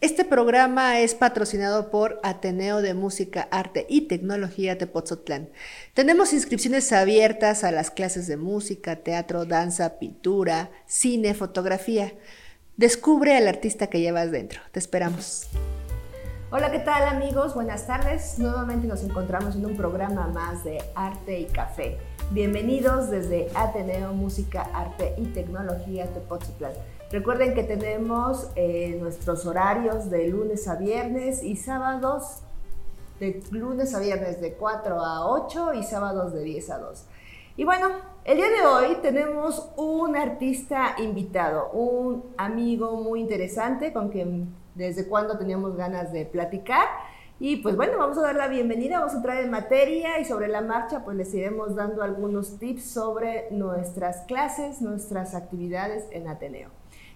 Este programa es patrocinado por Ateneo de Música, Arte y Tecnología Tepoztlán. Tenemos inscripciones abiertas a las clases de música, teatro, danza, pintura, cine, fotografía. Descubre al artista que llevas dentro. Te esperamos. Hola, ¿qué tal amigos? Buenas tardes. Nuevamente nos encontramos en un programa más de Arte y Café. Bienvenidos desde Ateneo Música, Arte y Tecnología Tepoztlán. Recuerden que tenemos eh, nuestros horarios de lunes a viernes y sábados, de lunes a viernes de 4 a 8 y sábados de 10 a 2. Y bueno, el día de hoy tenemos un artista invitado, un amigo muy interesante con quien desde cuando teníamos ganas de platicar. Y pues bueno, vamos a dar la bienvenida, vamos a entrar en materia y sobre la marcha pues les iremos dando algunos tips sobre nuestras clases, nuestras actividades en Ateneo.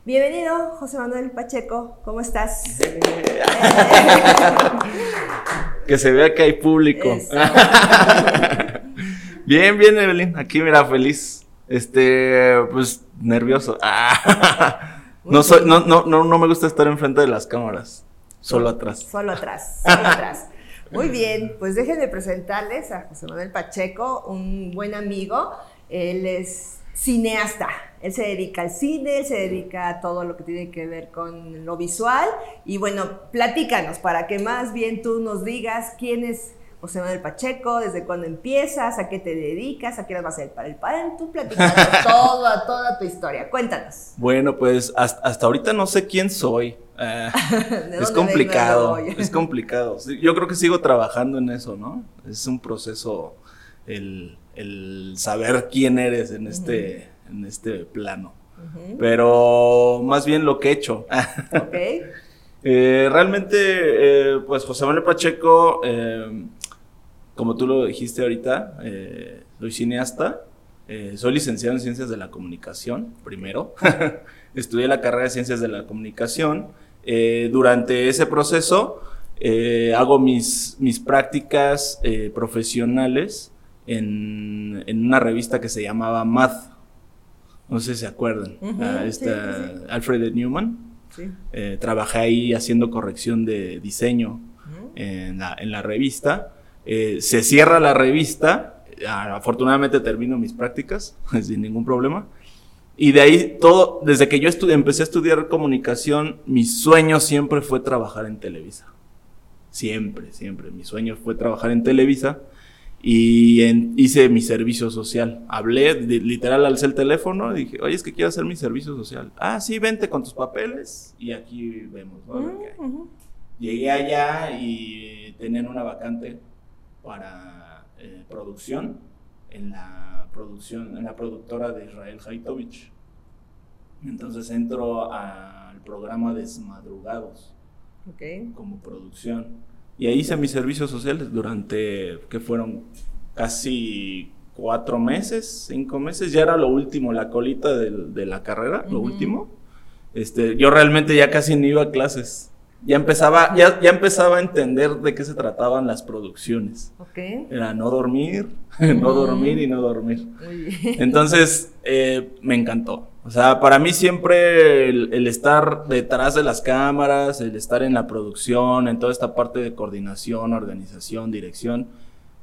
Bienvenido, José Manuel Pacheco, ¿cómo estás? que se vea que hay público. bien, bien, Evelyn, aquí mira, feliz. Este, pues nervioso. no, soy, no, no, no, no me gusta estar enfrente de las cámaras, solo atrás. Solo atrás, solo atrás. Muy bien, pues déjenme presentarles a José Manuel Pacheco, un buen amigo. Él es cineasta. Él se dedica al cine, él se dedica a todo lo que tiene que ver con lo visual. Y bueno, platícanos para que más bien tú nos digas quién es José Manuel Pacheco, desde cuándo empiezas, a qué te dedicas, a qué vas a hacer para el padre. Tú platícanos toda, toda tu historia. Cuéntanos. Bueno, pues hasta, ahorita no sé quién soy. Eh, es complicado, es complicado. Yo creo que sigo trabajando en eso, ¿no? Es un proceso el el saber quién eres en este, en este plano. Pero más bien lo que he hecho. Eh, realmente, eh, pues José Manuel Pacheco, eh, como tú lo dijiste ahorita, soy cineasta, soy licenciado en Ciencias de la Comunicación, primero. Estudié la carrera de Ciencias de la Comunicación. durante ese proceso hago mis, mis prácticas profesionales en, una revista que se llamaba Math. No sé si se acuerdan. Ah, Alfred Newman. Eh, trabajé ahí haciendo corrección de diseño en, la, revista. Eh, se cierra la revista. Ah, afortunadamente termino mis prácticas sin ningún problema. Y de ahí todo, desde que yo empecé a estudiar comunicación, mi sueño siempre fue trabajar en Televisa. Siempre, siempre. Mi sueño fue trabajar en Televisa y hice mi servicio social. Hablé, literal, alcé el teléfono y dije, oye, es que quiero hacer mi servicio social. Ah, sí, vente con tus papeles y aquí vemos. Llegué allá y tenían una vacante para eh, producción en la producción, en la productora de Israel Haitovich. Entonces entro al programa Desmadrugados como producción. Y ahí hice mis servicios sociales durante, que fueron casi cuatro meses, cinco meses, ya era lo último, la colita de, la carrera, lo último. Este, yo realmente ya casi ni iba a clases. Ya empezaba, ya, ya empezaba a entender de qué se trataban las producciones. Era no dormir, no dormir y no dormir. Entonces, eh, me encantó. O sea, para mí siempre el, estar detrás de las cámaras, el estar en la producción, en toda esta parte de coordinación, organización, dirección,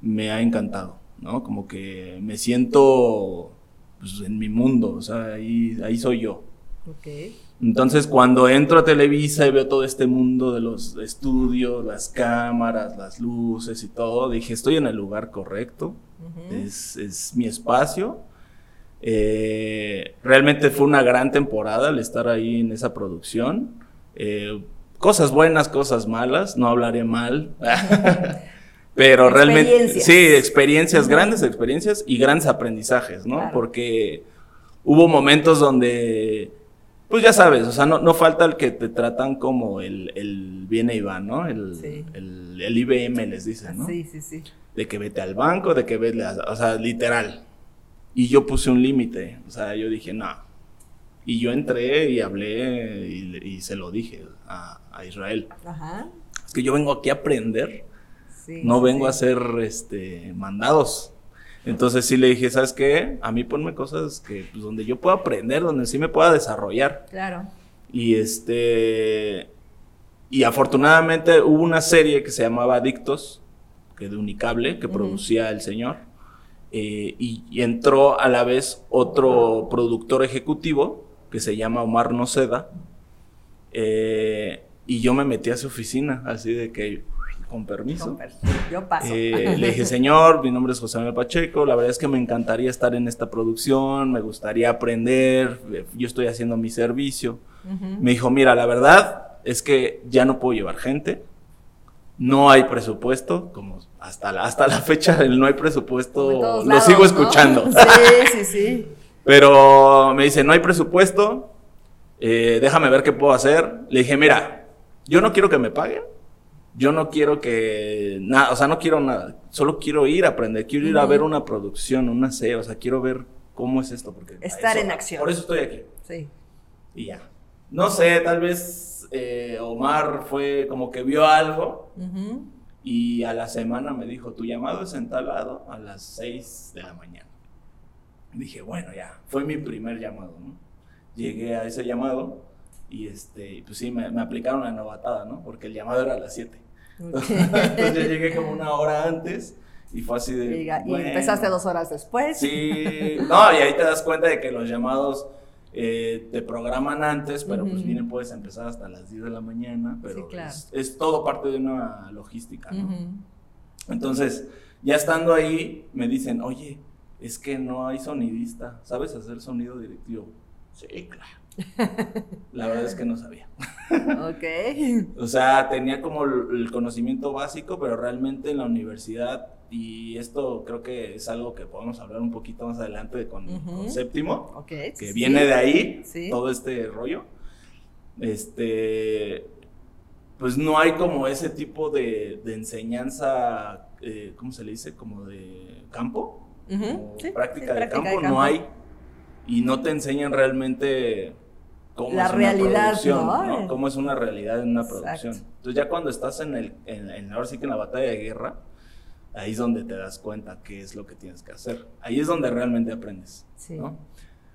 me ha encantado, ¿no? Como que me siento pues, en mi mundo, o sea, ahí, ahí soy yo. Okay. Entonces, cuando entro a Televisa y veo todo este mundo de los estudios, las cámaras, las luces y todo, dije, estoy en el lugar correcto, es, es mi espacio eh, realmente fue una gran temporada el estar ahí en esa producción. Eh, cosas buenas, cosas malas, no hablaré mal. Pero realmente, sí, experiencias, grandes experiencias y grandes aprendizajes, ¿no? Porque hubo momentos donde, pues ya sabes, o sea, no, no falta el que te tratan como el, el viene y va, ¿no? El, el, IBM les dicen, ¿no? Sí, sí, sí. De que vete al banco, de que vete, o sea, literal. Y yo puse un límite, o sea, yo dije, no. Y yo entré y hablé y, se lo dije a, Israel. Ajá. Es que yo vengo aquí a aprender, no vengo a hacer este, mandados. Entonces sí le dije, ¿sabes qué? A mí ponme cosas que, pues, donde yo pueda aprender, donde sí me pueda desarrollar. Claro. Y este, Y afortunadamente hubo una serie que se llamaba Adictos, que de Unicable, que producía el señor. Eh, y, y entró a la vez otro productor ejecutivo que se llama Omar Noceda. Eh, y yo me metí a su oficina, así de que, con permiso. Yo paso. Eh, le dije, señor, mi nombre es José Manuel Pacheco, la verdad es que me encantaría estar en esta producción, me gustaría aprender, eh, yo estoy haciendo mi servicio. Me dijo, mira, la verdad es que ya no puedo llevar gente, no hay presupuesto, como hasta la, hasta la fecha no hay presupuesto, lo sigo ¿no? escuchando. Sí, sí, sí. Pero me dice, no hay presupuesto, eh, déjame ver qué puedo hacer. Le dije, mira, yo no quiero que me paguen, yo no quiero que nada, o sea, no quiero nada, solo quiero ir a aprender, quiero ir a ver una producción, una serie, o sea, quiero ver cómo es esto. Porque Estar eso- en acción. Por eso estoy aquí. Sí. Y ya. No sé, tal vez eh, Omar fue como que vio algo y a la semana me dijo, tu llamado es en tal lado a las 6 de la mañana. Dije, bueno, ya, fue mi primer llamado, ¿no? Llegué a ese llamado y este, pues sí, me, me aplicaron la novatada, ¿no? Porque el llamado era a las 7. Entonces yo llegué como una hora antes y fue así de... Y empezaste dos horas después. Sí, no, y ahí te das cuenta de que los llamados eh, te programan antes, pero pues miren, puedes empezar hasta las 10 de la mañana, pero Sí, claro. es, es todo parte de una logística, ¿no? Entonces, ya estando ahí, me dicen, oye, es que no hay sonidista, ¿sabes hacer sonido directivo? Sí, claro. La verdad es que no sabía. Ok. O sea, tenía como el conocimiento básico, pero realmente en la universidad, y esto creo que es algo que podemos hablar un poquito más adelante con, con séptimo, Ok. que sí. viene de ahí, Sí. todo este rollo. Este, pues no hay como ese tipo de, de enseñanza, eh, ¿cómo se le dice? Como de campo, Ujú, como sí, práctica, de, práctica campo, de no hay. Y no te enseñan realmente cómo La es una realidad, producción, ¿no? ¿no? Cómo es una realidad en una Exacto. producción. Entonces ya cuando estás en el, en, en- ahora sí que en la batalla de guerra, ahí es donde te das cuenta qué es lo que tienes que hacer. Ahí es donde realmente aprendes, Sí. ¿no?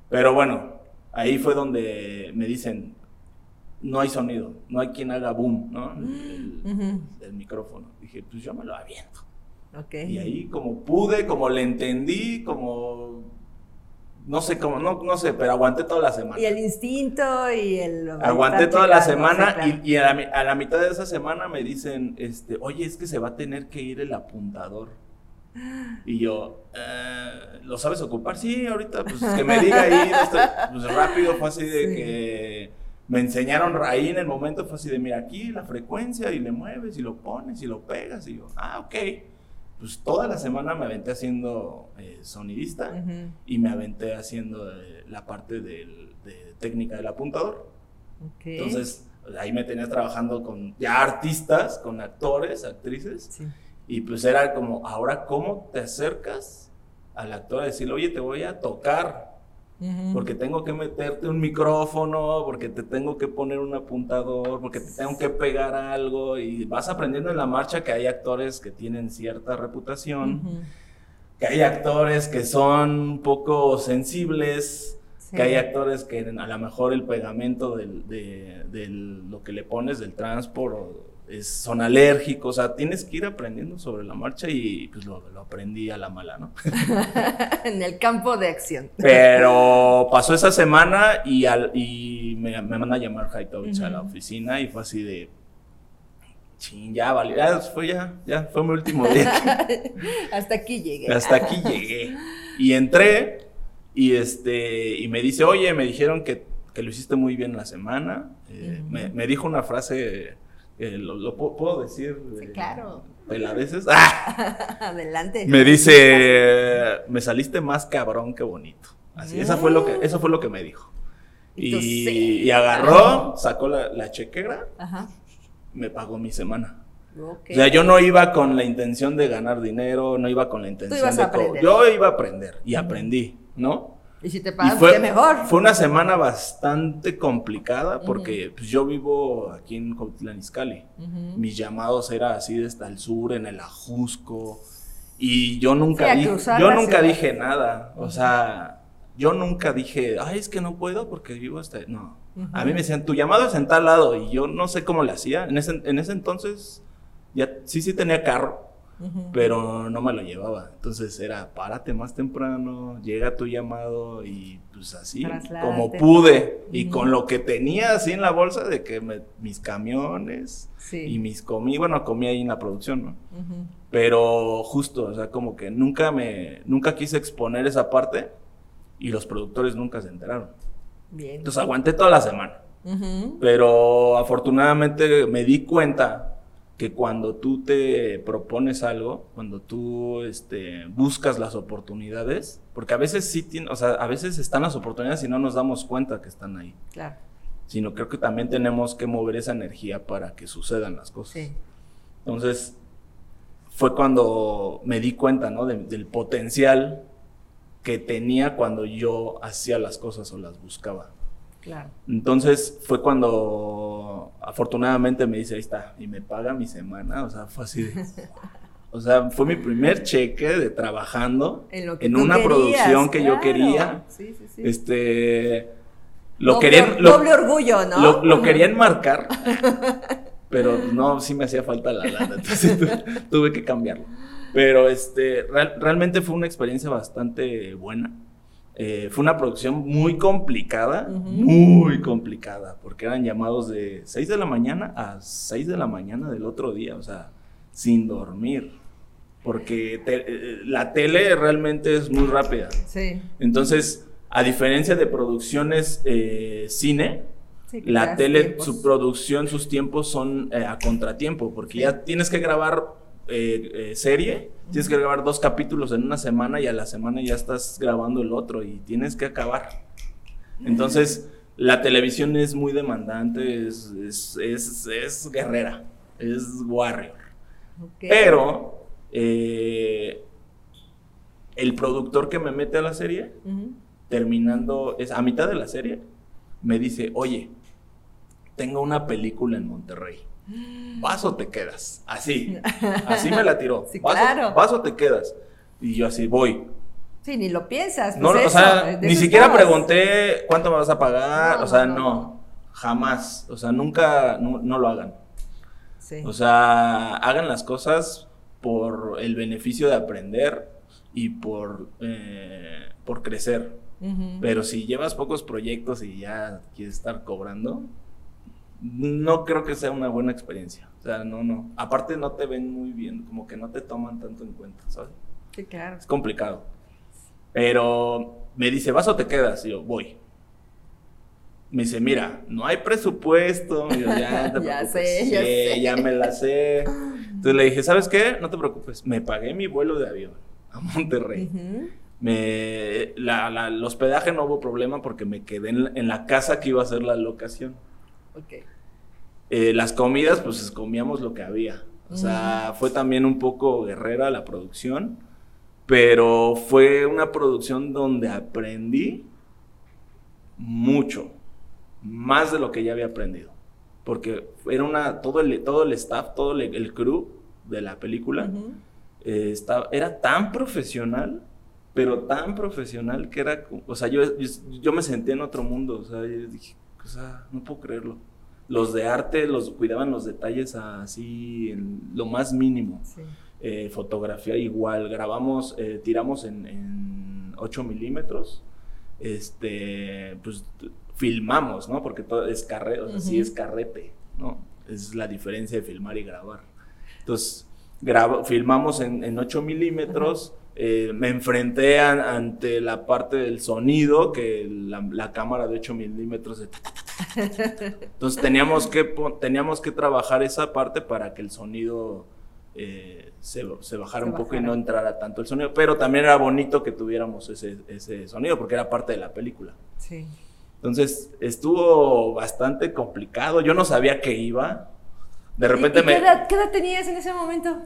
Pero bueno, ahí fue donde me dicen, no hay sonido, no hay quien haga boom, ¿no? El, el- Ujú. el micrófono. Dije, pues yo me lo aviento. Ok. Y ahí como pude, como le entendí, como... No sé cómo, no, no sé, pero aguanté toda la semana. Y el instinto y el. Aguanté toda la semana y, y a, la, a la mitad de esa semana me dicen, este, oye, es que se va a tener que ir el apuntador. Y yo, "Eh, ¿lo sabes ocupar? Sí, ahorita, pues que me diga ahí, pues rápido fue así de Sí. que me enseñaron ahí en el momento, fue así de, mira, aquí la frecuencia y le mueves y lo pones y lo pegas y yo, ah, ok. Pues toda la semana me aventé haciendo eh, sonidista Ujú. y me aventé haciendo eh, la parte del- de técnica del apuntador. Ok. Entonces, ahí me tenías trabajando con ya artistas, con actores, actrices, Sí. y pues era como, ahora, ¿cómo te acercas al actor a decirle, oye, te voy a tocar? Porque tengo que meterte un micrófono, porque te tengo que poner un apuntador, porque te tengo que pegar algo, y vas aprendiendo en la marcha que hay actores que tienen cierta reputación, Ujú. que hay actores que son un poco sensibles, Sí. que hay actores que a lo mejor el pegamento del, de, lo que le pones del transport o es- son alérgicos, o sea, tienes que ir aprendiendo sobre la marcha y pues lo, lo aprendí a la mala, ¿no? en el campo de acción. Pero pasó esa semana y, al, y me, me manda a llamar Hightovich a la oficina y fue así de... Chin, ya valió, ya fue ya, ya fue mi último día. Hasta aquí llegué. Hasta aquí llegué. Y entré y este y me dice, oye, me dijeron que, que lo hiciste muy bien la semana. Eh, me, me dijo una frase, eh, lo, lo pu- puedo decir. Sí, eh, claro. Peladeces. ¡Ah! Adelante. Me dice, me saliste más cabrón que bonito. Así, esa fue lo que, eso fue lo que me dijo. Y agarró, sacó la, la chequera, Ajá. me pagó mi semana. O sea, yo no iba con la intención de ganar dinero, no iba con la intención ibas de... a aprender. Yo iba a aprender y aprendí, ¿no? Y si te Y pagas, fue, mejor. fue una semana bastante complicada porque pues, yo vivo aquí en Izcalli. Ujú. Mis llamados eran así desde el sur, en el Ajusco. Y yo nunca, Sí, a di- cruzar yo nunca ciudad. dije nada. O sea, yo nunca dije, ay, es que no puedo porque vivo hasta... No. A mí me decían, tu llamado es en tal lado, y yo no sé cómo le hacía. En ese, en ese entonces, ya sí, sí tenía carro, pero no me lo llevaba. Entonces era, párate más temprano, llega tu llamado y pues así, como pude. Y con lo que tenía así en la bolsa de que mis camiones y mis comí, bueno, comí ahí en la producción, ¿no? Pero justo, o sea, como que nunca me, nunca quise exponer esa parte y los productores nunca se enteraron. Bien. Entonces aguanté toda la semana. Pero afortunadamente me di cuenta que cuando tú te propones algo, cuando tú este, buscas las oportunidades, porque a veces sí tiene, o sea, a veces están las oportunidades y no nos damos cuenta que están ahí. Claro. Sino creo que también tenemos que mover esa energía para que sucedan las cosas. Sí. Entonces, fue cuando me di cuenta, ¿no? del potencial que tenía cuando yo hacía las cosas o las buscaba. Claro. Entonces fue cuando afortunadamente me dice, ahí está, y me paga mi semana, o sea, fue así de... O sea, fue mi primer cheque de trabajando en, una producción que yo quería. Sí, sí, sí. Este lo doble, querían doble orgullo, ¿no? Lo, lo querían marcar. pero no, sí me hacía falta la lana, entonces tuve que cambiarlo. Pero este, realmente fue una experiencia bastante buena. Eh, fue una producción muy complicada, muy complicada, porque eran llamados de 6 de la mañana a 6 de la mañana del otro día, o sea, sin dormir. Porque eh, la tele realmente es muy rápida. Sí. Entonces, a diferencia de producciones eh, cine, la tele, su producción, sus tiempos son a contratiempo, porque ya tienes que grabar eh, eh, serie, tienes que grabar dos capítulos en una semana y a la semana ya estás grabando el otro y tienes que acabar. Entonces, la televisión es muy demandante, es, es, guerrera, es warrior. Pero eh, el productor que me mete a la serie, terminando, es a mitad de la serie, me dice, oye, tengo una película en Monterrey vas o te quedas. Así, así me la tiró. Sí, claro. vas o te quedas. Y yo así voy. Sí, ni lo piensas. no, pues o sea, ni siquiera pregunté cuánto me vas a pagar. o sea, no, jamás. O sea, nunca, no, lo hagan. Sí. O sea, hagan las cosas por el beneficio de aprender y por, eh, por crecer. Pero si llevas pocos proyectos y ya quieres estar cobrando, no creo que sea una buena experiencia. O sea, no, no. Aparte no te ven muy bien, como que no te toman tanto en cuenta, ¿sabes? Sí, claro. Es complicado. Pero me dice, ¿vas o te quedas? Y yo, voy. Me dice, mira, no hay presupuesto. Y yo, ya, te ya sé, ya sé. Ya me la sé. Entonces le dije, ¿sabes qué? No te preocupes. Me pagué mi vuelo de avión a Monterrey. Me, la, la, el hospedaje no hubo problema porque me quedé en, en la casa que iba a ser la locación. Eh, las comidas, pues comíamos lo que había. O sea, fue también un poco guerrera la producción, pero fue una producción donde aprendí mucho, más de lo que ya había aprendido. Porque era una, todo el, todo el staff, todo el, crew de la película, eh, estaba, era tan profesional, pero tan profesional que era, o sea, yo, yo, me senté en otro mundo, o sea, yo dije, o sea, no puedo creerlo. Los de arte los cuidaban los detalles así, en lo más mínimo. Eh, fotografía igual, grabamos, eh, tiramos en, 8 milímetros, este, pues filmamos, ¿no? Porque todo es carrete, o sea, sí es carrete, ¿no? Es la diferencia de filmar y grabar. Entonces, filmamos en, en 8 milímetros, eh, me enfrenté ante la parte del sonido, que la, cámara de 8 milímetros Entonces teníamos que, teníamos que trabajar esa parte para que el sonido eh, se, bajara un poco y no entrara tanto el sonido. Pero también era bonito que tuviéramos ese, ese sonido, porque era parte de la película. Sí. Entonces estuvo bastante complicado. Yo no sabía qué iba. De repente me... Qué edad, ¿Qué edad tenías en ese momento?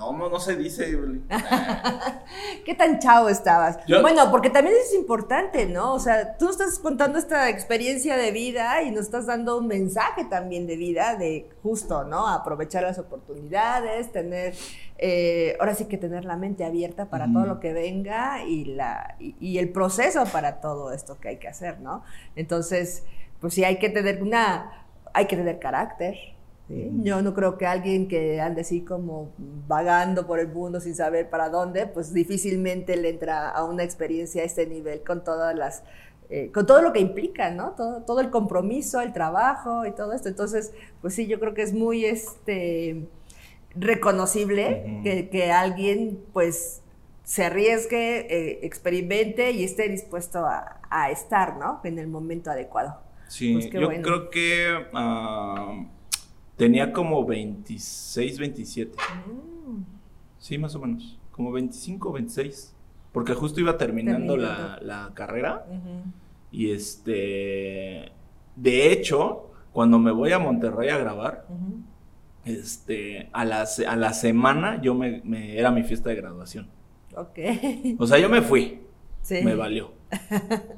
No, no, no se dice. ¿Qué tan chavo estabas? Yo- Bueno, porque también es importante, ¿no? O sea, tú estás contando esta experiencia de vida y nos estás dando un mensaje también de vida, de justo, ¿no? Aprovechar las oportunidades, tener, eh, ahora sí que tener la mente abierta para todo lo que venga y, la, y, y el proceso para todo esto que hay que hacer, ¿no? Entonces, pues sí, hay que tener una, hay que tener carácter. Yo no creo que alguien que ande así como vagando por el mundo sin saber para dónde, pues difícilmente le entra a una experiencia a este nivel con todas las, eh, con todo lo que implica, ¿no? Todo, todo el compromiso, el trabajo y todo esto. Entonces, pues sí, yo creo que es muy este reconocible que, que alguien pues se arriesgue, eh, experimente y esté dispuesto a, a estar, ¿no? En el momento adecuado. Sí, Pues yo bueno. creo que ah, tenía como 26, 27. Mm. Sí, más o menos. Como 25, 26. Porque justo iba terminando la, la carrera. Ujú. Y este. De hecho, cuando me voy a Monterrey a grabar, este, a la, a la semana yo me, me- era mi fiesta de graduación. Ok. O sea, yo me fui, Sí. me valió.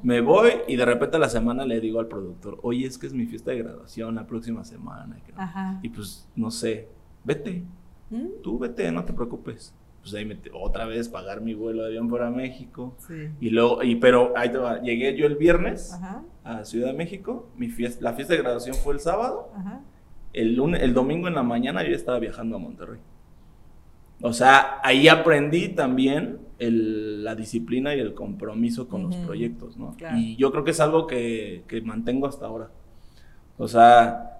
Me voy y de repente a la semana le digo al productor, oye, es que es mi fiesta de graduación la próxima semana. que no". Ajá. Y pues, no sé, vete, ¿Mm? tú vete, no te preocupes. Pues ahí me otra vez pagar mi vuelo de avión para México. Sí. Y luego, y, pero ahí llegué yo el viernes Ajá. a Ciudad de México, mi fiesta, la fiesta de graduación fue el sábado, Ajá. el, lunes, el domingo en la mañana yo estaba viajando a Monterrey. O sea, ahí aprendí también el- la disciplina y el compromiso con los Ujú, proyectos, ¿no? claro. Y yo creo que es algo que, que mantengo hasta ahora. O sea,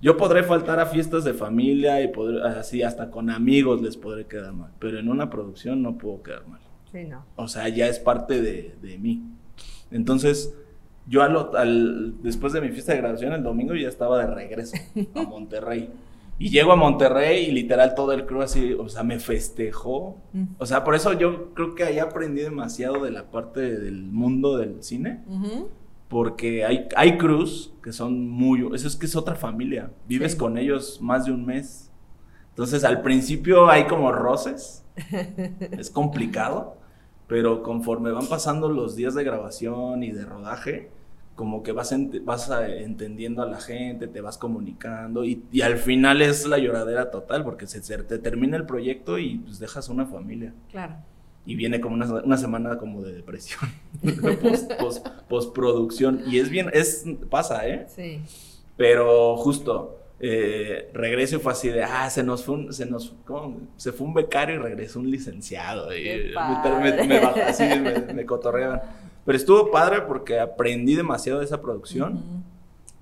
yo podré faltar a fiestas de familia y podré, así hasta con amigos les podré quedar mal, pero en una producción no puedo quedar mal. Sí, no. O sea, ya es parte de, de mí. Entonces, yo al, al- después de mi fiesta de graduación, el domingo ya estaba de regreso a Monterrey. Y llego a Monterrey y literal todo el crew así, o sea, me festejó. Mm. O sea, por eso yo creo que ahí aprendí demasiado de la parte del mundo del cine. Porque hay, hay crews que son muy... Eso es que es otra familia. Vives Sí. con ellos más de un mes. Entonces al principio hay como roces. es complicado. Pero conforme van pasando los días de grabación y de rodaje, como que vas, ent- vas a- entendiendo a la gente, te vas comunicando y, y al final es la lloradera total porque se, se- te termina el proyecto y pues dejas una familia Claro. y viene como una, una semana como de depresión, post, post- postproducción. Y es bien, es, pasa, ¿eh? Sí. Pero justo, eh, regreso y fue así de, ah, se nos fue un, se nos, ¿cómo? Se fue un becario y regresó un licenciado. Y me, me, me así me, me cotorreaban. Pero estuvo padre porque aprendí demasiado de esa producción.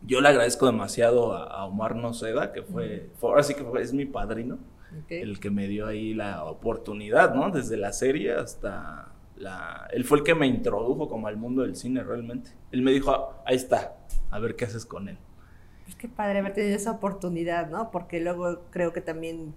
Yo le agradezco demasiado a, a Omar Noceda, que fue, fue- ahora sí que fue- es mi padrino Ok. el que me dio ahí la oportunidad, ¿no? Desde la serie hasta la... Él fue el que me introdujo como al mundo del cine realmente. Él me dijo, "Ah, ahí está, a ver qué haces con él. Pues qué padre haber tenido esa oportunidad, ¿no? Porque luego creo que también,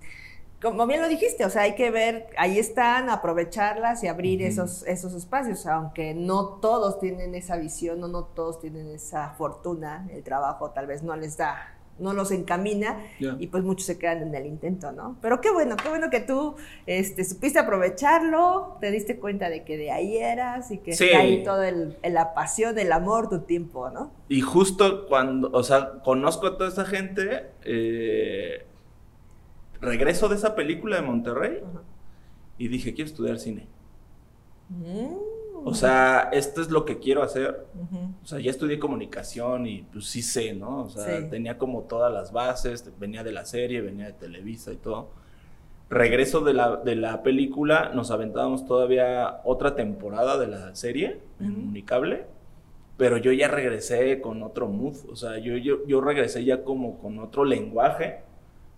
como bien lo dijiste, o sea, hay que ver, ahí están, aprovecharlas y abrir esos, esos espacios, aunque no todos tienen esa visión, o no todos tienen esa fortuna, el trabajo tal vez no les da, no los encamina y pues muchos se quedan en el intento, ¿no? Pero qué bueno, qué bueno que tú este, supiste aprovecharlo, te diste cuenta de que de ahí eras y que Sí. está ahí todo el, la pasión, el amor, tu tiempo, ¿no? Y justo cuando, o sea, conozco a toda esa gente, eh, regreso de esa película de Monterrey Ajá. y dije, quiero estudiar cine. Mm. O sea, esto es lo que quiero hacer. O sea, ya estudié comunicación y pues sí sé, ¿no? O sea, Sí. tenía como todas las bases, venía de la serie, venía de Televisa y todo. Regreso de la, de la película, nos aventábamos todavía otra temporada de la serie en Ujú. Unicable, pero yo ya regresé con otro mood, o sea, yo, yo, yo regresé ya como con otro lenguaje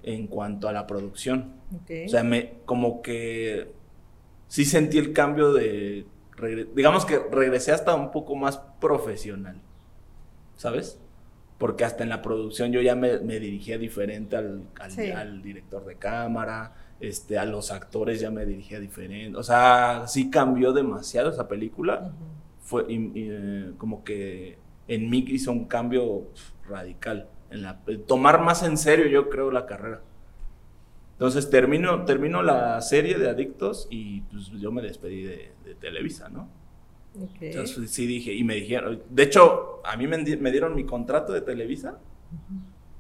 en cuanto a la producción. O sea, me, como que sí sentí el cambio de, digamos que regresé hasta un poco más profesional, ¿sabes? Porque hasta en la producción yo ya me, me dirigía diferente al, al, Sí. al director de cámara, este, a los actores ya me dirigía diferente, o sea, sí cambió demasiado esa película, fue y- y, eh, como que en mí hizo un cambio radical, en la, tomar más en serio yo creo la carrera. Entonces termino, termino la serie de Adictos y pues yo me despedí de, de Televisa, ¿no? Okay. Entonces sí dije, y me dijeron, de hecho, a mí me, me dieron mi contrato de Televisa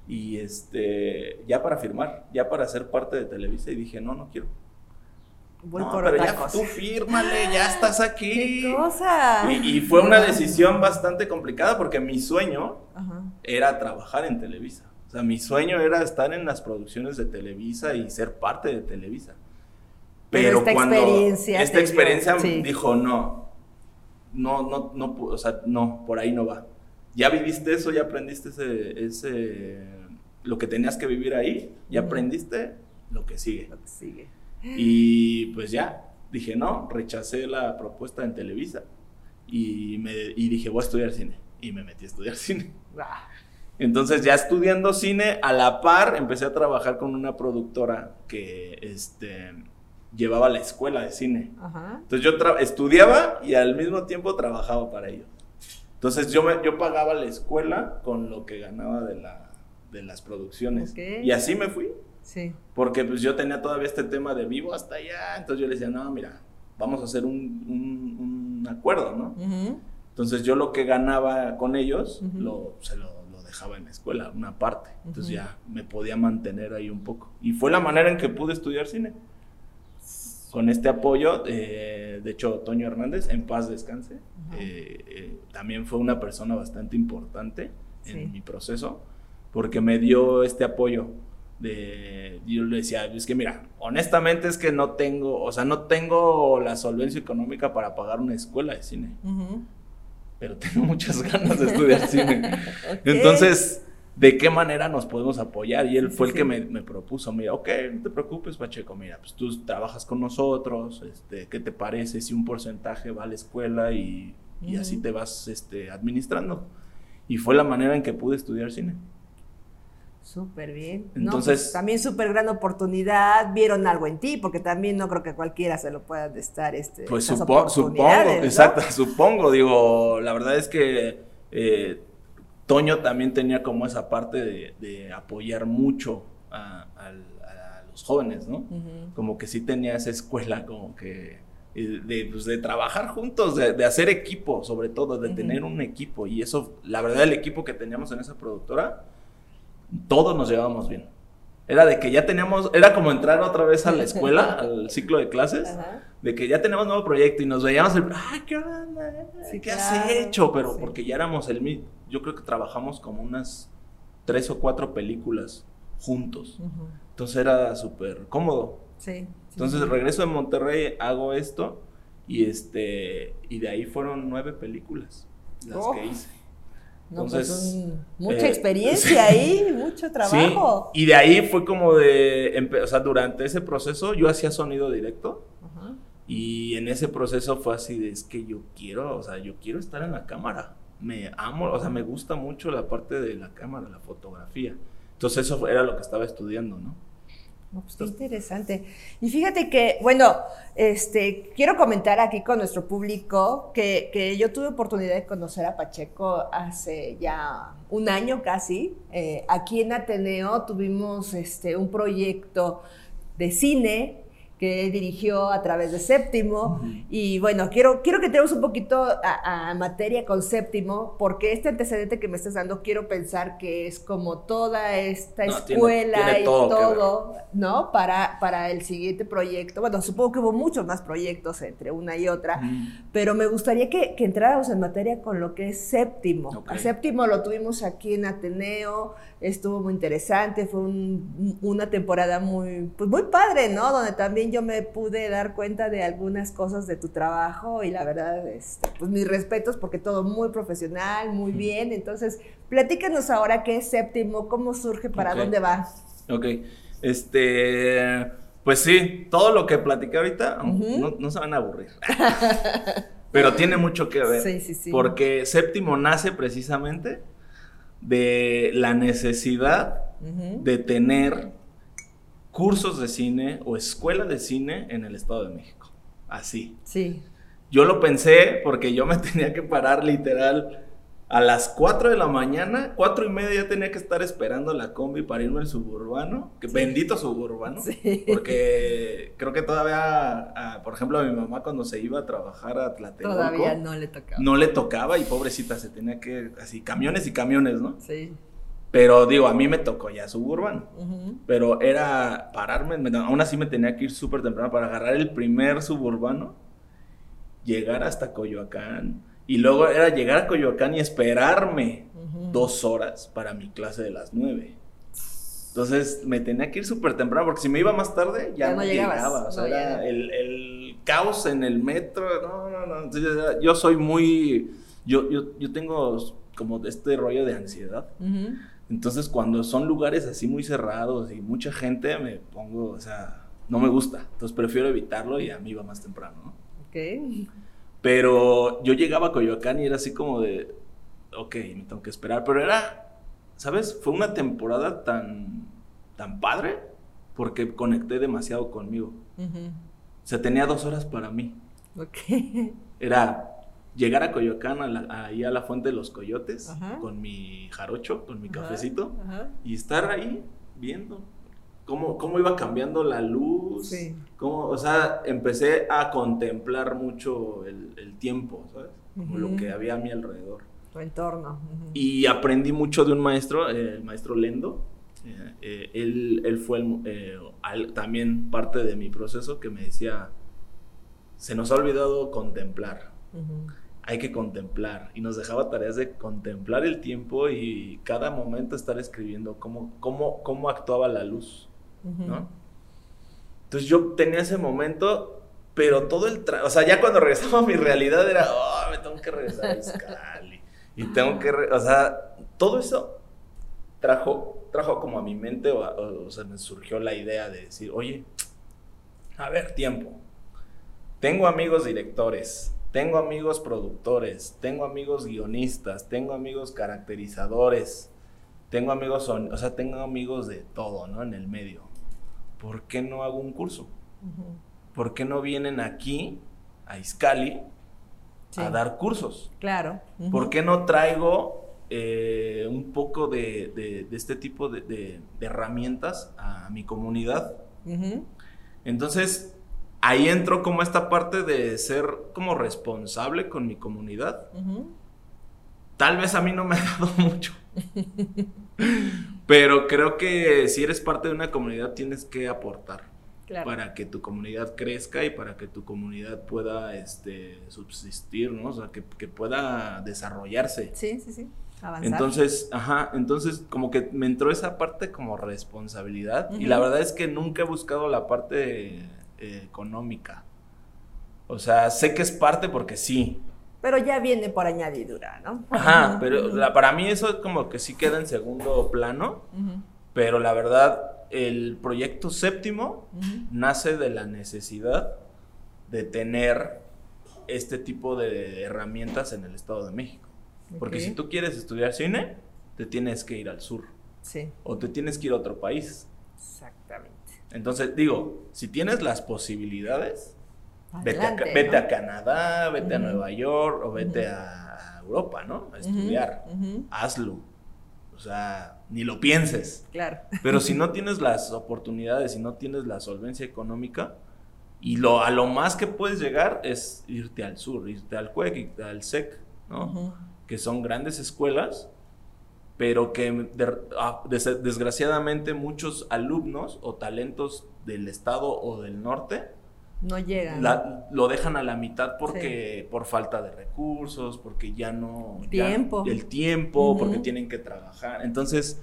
y este, ya para firmar, ya para ser parte de Televisa y dije, no, no quiero. Voy no, por pero otra ya cosa. tú fírmale, ya estás aquí. ¿Qué cosa? Y, y fue una decisión bastante complicada porque mi sueño Ajá. Era trabajar en Televisa. O sea, mi sueño era estar en las producciones de Televisa y ser parte de Televisa. Pero Pero, esta cuando experiencia esta dio- experiencia sí. dijo, no, no, no, no, o sea, no, por ahí no va. Ya viviste eso, ya aprendiste ese, ese, lo que tenías que vivir ahí, ya aprendiste lo que sigue. Lo que sigue. Y pues ya, dije no, rechacé la propuesta en Televisa y, me, y dije voy a estudiar cine. Y me metí a estudiar cine. Ah, Entonces ya estudiando cine, a la par empecé a trabajar con una productora que este, llevaba la escuela de cine. Ajá. Entonces yo estudiaba y al mismo tiempo trabajaba para ellos. Entonces yo, me, yo pagaba la escuela con lo que ganaba de, la, de las producciones. Ok. Y así me fui. Sí. Porque pues yo tenía todavía este tema de vivo hasta allá. Entonces yo le decía, no, mira, vamos a hacer un, un- un acuerdo, ¿no? Ujú. Entonces yo lo que ganaba con ellos, Ujú. lo, se lo, lo dejaba en la escuela, una parte. Entonces Ujú. ya me podía mantener ahí un poco. Y fue la manera en que pude estudiar cine. Con este apoyo, eh, de hecho, Toño Hernández, en paz descanse, Ajá. eh, eh, también fue una persona bastante importante en Sí. mi proceso, porque me dio este apoyo. De, yo le decía, es que mira, honestamente es que no tengo, o sea, no tengo la solvencia económica para pagar una escuela de cine Ujú. Pero tengo muchas ganas de estudiar cine. Entonces, ¿de qué manera nos podemos apoyar? Y él fue sí, el que me, me propuso, mira, ok, no te preocupes, Pacheco, mira, pues tú trabajas con nosotros, este, ¿qué te parece si un porcentaje va a la escuela y, y así te vas este, administrando? Y fue la manera en que pude estudiar cine. Súper bien. Entonces- Entonces, también súper gran oportunidad. Vieron algo en ti, porque también no creo que cualquiera se lo pueda estar. Este, Pues supo- supongo, exacto, supongo, digo, la verdad es que eh, Toño también tenía como esa parte de, de apoyar mucho a, los jóvenes, ¿no? Como que sí tenía esa escuela como que eh, de, pues, de trabajar juntos, de, de hacer equipo, sobre todo, de tener un equipo. Y eso, la verdad, el equipo que teníamos en esa productora, todos nos llevábamos bien. Era de que ya teníamos, era como entrar otra vez a la escuela, al ciclo de clases, Ajá. de que ya tenemos nuevo proyecto y nos veíamos, el, ay, ¿qué onda? Sí, ¿Qué claro, has hecho? Pero sí. porque ya éramos el mismo, yo creo que trabajamos como unas tres o cuatro películas juntos. Entonces era súper cómodo. Sí. Entonces regreso de Monterrey, hago esto y este y de ahí fueron nueve películas las Oh. que hice. No, entonces, pues, un- mucha eh, experiencia ahí, mucho trabajo. Sí, y de ahí fue como de, o sea, durante ese proceso yo hacía sonido directo Ajá. y en ese proceso fue así de, es que yo quiero, o sea, yo quiero estar en la cámara. Me amo, o sea, me gusta mucho la parte de la cámara, la fotografía. Entonces eso era lo que estaba estudiando, ¿no? Pues qué interesante. Y fíjate que, bueno, este, quiero comentar aquí con nuestro público que, que yo tuve oportunidad de conocer a Pacheco hace ya un año casi. Eh, aquí en Ateneo tuvimos este, un proyecto de cine que él dirigió a través de Séptimo. Y bueno, quiero, quiero que entremos un poquito a, a materia con Séptimo, porque este antecedente que me estás dando, quiero pensar que es como toda esta No, tiene- escuela tiene y todo ¿no? Para, para el siguiente proyecto. Bueno, supongo que hubo muchos más proyectos entre una y otra, pero me gustaría que, que entráramos en materia con lo que es Séptimo. Ok. A Séptimo lo tuvimos aquí en Ateneo, estuvo muy interesante, fue un- una temporada muy, pues muy padre, ¿no? Donde también yo me pude dar cuenta de algunas cosas de tu trabajo y la verdad, este, pues mis respetos porque todo muy profesional, muy bien. Entonces, platícanos ahora qué es Séptimo, cómo surge, para dónde va. Ok, este, pues sí, todo lo que platiqué ahorita no, no se van a aburrir, pero tiene mucho que ver, Sí, sí, sí. porque Séptimo nace precisamente de la necesidad de tener cursos de cine o escuela de cine en el Estado de México, así. Sí. Yo lo pensé porque yo me tenía que parar literal A las 4 de la mañana, cuatro y media ya tenía que estar esperando la combi para irme al suburbano. Que bendito suburbano. Sí. Porque creo que todavía, por ejemplo, a mi mamá cuando se iba a trabajar a Tlatelolco. Todavía no le tocaba. no le tocaba y pobrecita se tenía que, así, camiones y camiones, ¿no? Sí. Pero digo, a mí me tocó ya suburbano. Ujú. Pero era pararme, me- aún así me tenía que ir súper temprano para agarrar el primer suburbano, llegar hasta Coyoacán. Y luego era llegar a Coyoacán y esperarme Ujú. dos horas para mi clase de las nueve. Entonces me tenía que ir súper temprano porque si me iba más tarde ya, Ya no, llegabas, llegaba. O sea, no, era el, el caos en el metro. No, no, no. Entonces, yo soy muy. Yo, yo, yo tengo como este rollo de ansiedad. Ujú. Entonces, cuando son lugares así muy cerrados y mucha gente, me pongo, o sea, no me gusta. Entonces, prefiero evitarlo y a mí iba más temprano, ¿no? Ok. Pero yo llegaba a Coyoacán y era así como de, ok, me tengo que esperar. Pero era, ¿sabes? Fue una temporada tan, tan padre porque conecté demasiado conmigo. Ujú. O sea, tenía dos horas para mí. Ok. Era llegar a Coyoacán, a la- ahí a la fuente de los coyotes, Ajá. con mi jarocho, con mi cafecito. Ajá. y estar ahí viendo cómo, cómo iba cambiando la luz. Sí. Cómo, o sea, empecé a contemplar mucho el, el tiempo, ¿sabes? Como lo que había a mi alrededor. Tu entorno. Y aprendí mucho de un maestro, eh, el maestro Lendo. Eh, eh, él, él fue el- eh, al- también parte de mi proceso que me decía, se nos ha olvidado contemplar Ujú. Hay que contemplar y nos dejaba tareas de contemplar el tiempo y cada momento estar escribiendo cómo, cómo, cómo actuaba la luz. ¿no? Entonces yo tenía ese momento, pero todo el... tra- o sea, ya cuando regresaba a mi realidad era, oh, me tengo que regresar a Izcalli y tengo que... re-". o sea, todo eso trajo, trajo como a mi mente, o, a- o- o sea, me surgió la idea de decir, oye, a ver, tiempo. Tengo amigos directores, tengo amigos productores, tengo amigos guionistas, tengo amigos caracterizadores, tengo amigos, o sea, tengo amigos de todo, ¿no? En el medio. ¿Por qué no hago un curso? Ujú. ¿Por qué no vienen aquí a Iscali Sí. a dar cursos? Claro. Ujú. ¿Por qué no traigo eh, un poco de, de- de este tipo de, de- herramientas a mi comunidad? Entonces, ahí entró como esta parte de ser como responsable con mi comunidad. Tal vez a mí no me ha dado mucho. Pero creo que si eres parte de una comunidad tienes que aportar Claro. para que tu comunidad crezca y para que tu comunidad pueda este, subsistir, ¿no? O sea, que, que pueda desarrollarse. Sí, sí, sí. Avanzar. Entonces, ajá, entonces como que me entró esa parte como responsabilidad y la verdad es que nunca he buscado la parte eh, económica. O sea, sé que es parte porque sí. Pero ya viene por añadidura, ¿no? Ajá, pero la- para mí eso es como que sí queda en segundo plano, pero la verdad el proyecto séptimo nace de la necesidad de tener este tipo de herramientas en el Estado de México. Porque si tú quieres estudiar cine, te tienes que ir al sur Sí, o te tienes que ir a otro país. exactamente. Entonces, digo, si tienes las posibilidades, vete, a, vete ¿no? a Canadá, vete a. Nueva York o vete a Europa, ¿no? A estudiar. Hazlo. O sea, ni lo pienses. Claro. Pero si no tienes las oportunidades, si no tienes la solvencia económica, y lo, a lo más que puedes llegar es irte al sur, irte al CUEC, al SEC, ¿no? Ujú. que son grandes escuelas, pero que de- ah, des- desgraciadamente muchos alumnos o talentos del estado o del norte No llegan. la- lo dejan a la mitad porque por falta de recursos, porque ya no ya- Tiempo. el tiempo, porque tienen que trabajar. Entonces,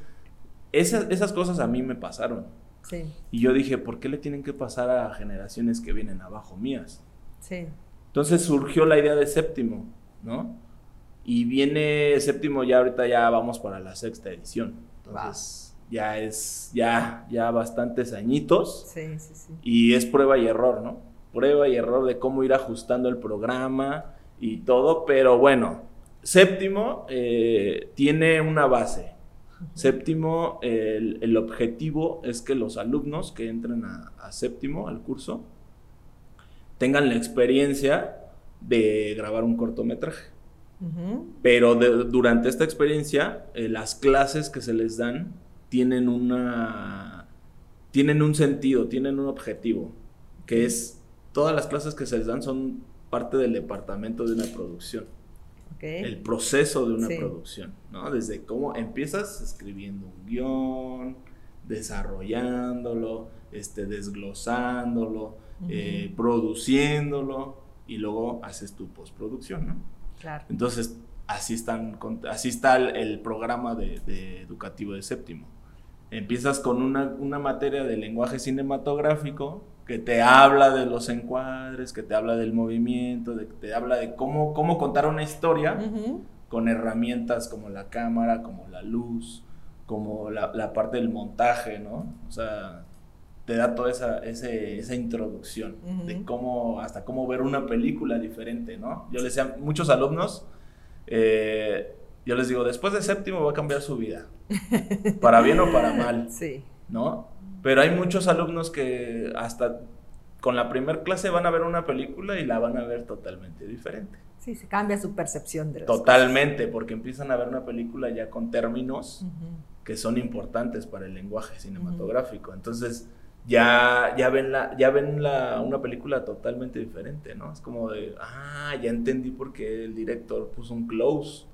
esas, esas cosas a mí me pasaron. Sí, Y yo dije, ¿por qué le tienen que pasar a generaciones que vienen abajo mías? sí. Entonces surgió la idea de séptimo, ¿no? Y viene séptimo, ya ahorita ya vamos para la sexta edición. Entonces ya es, ya, ya bastantes añitos Sí, sí, sí. y es prueba y error, ¿no? Prueba y error de cómo ir ajustando el programa y todo, pero bueno, séptimo eh, tiene una base. Séptimo, el, el objetivo es que los alumnos que entren a, a séptimo, al curso, tengan la experiencia de grabar un cortometraje. Pero durante esta experiencia, eh, las clases que se les dan tienen una... tienen un sentido, tienen un objetivo, que es, todas las clases que se les dan son parte del departamento de una producción. El proceso de una producción, ¿no? Desde cómo empiezas escribiendo un guion, desarrollándolo, este, desglosándolo, eh, produciéndolo y luego haces tu postproducción, ¿no? Claro. Entonces, así, están, así está el, programa de, educativo de séptimo. Empiezas con una, una materia de lenguaje cinematográfico que te habla de los encuadres, que te habla del movimiento, de, que te habla de cómo, cómo contar una historia con herramientas como la cámara, como la luz, como la, parte del montaje, ¿no? O sea, te da toda esa, esa introducción de cómo, hasta cómo ver una película diferente, ¿no? Yo les decía muchos alumnos, eh, yo les digo, después de séptimo va a cambiar su vida, para bien o para mal, sí. ¿no? Pero hay muchos alumnos que hasta con la primera clase van a ver una película y la van a ver totalmente diferente. Sí, se cambia su percepción de las Totalmente, porque empiezan a ver una película ya con términos que son importantes para el lenguaje cinematográfico. Entonces, ya, ya ven, la, ya ven la, una película totalmente diferente, ¿no? Es como de, ah, ya entendí por qué el director puso un close.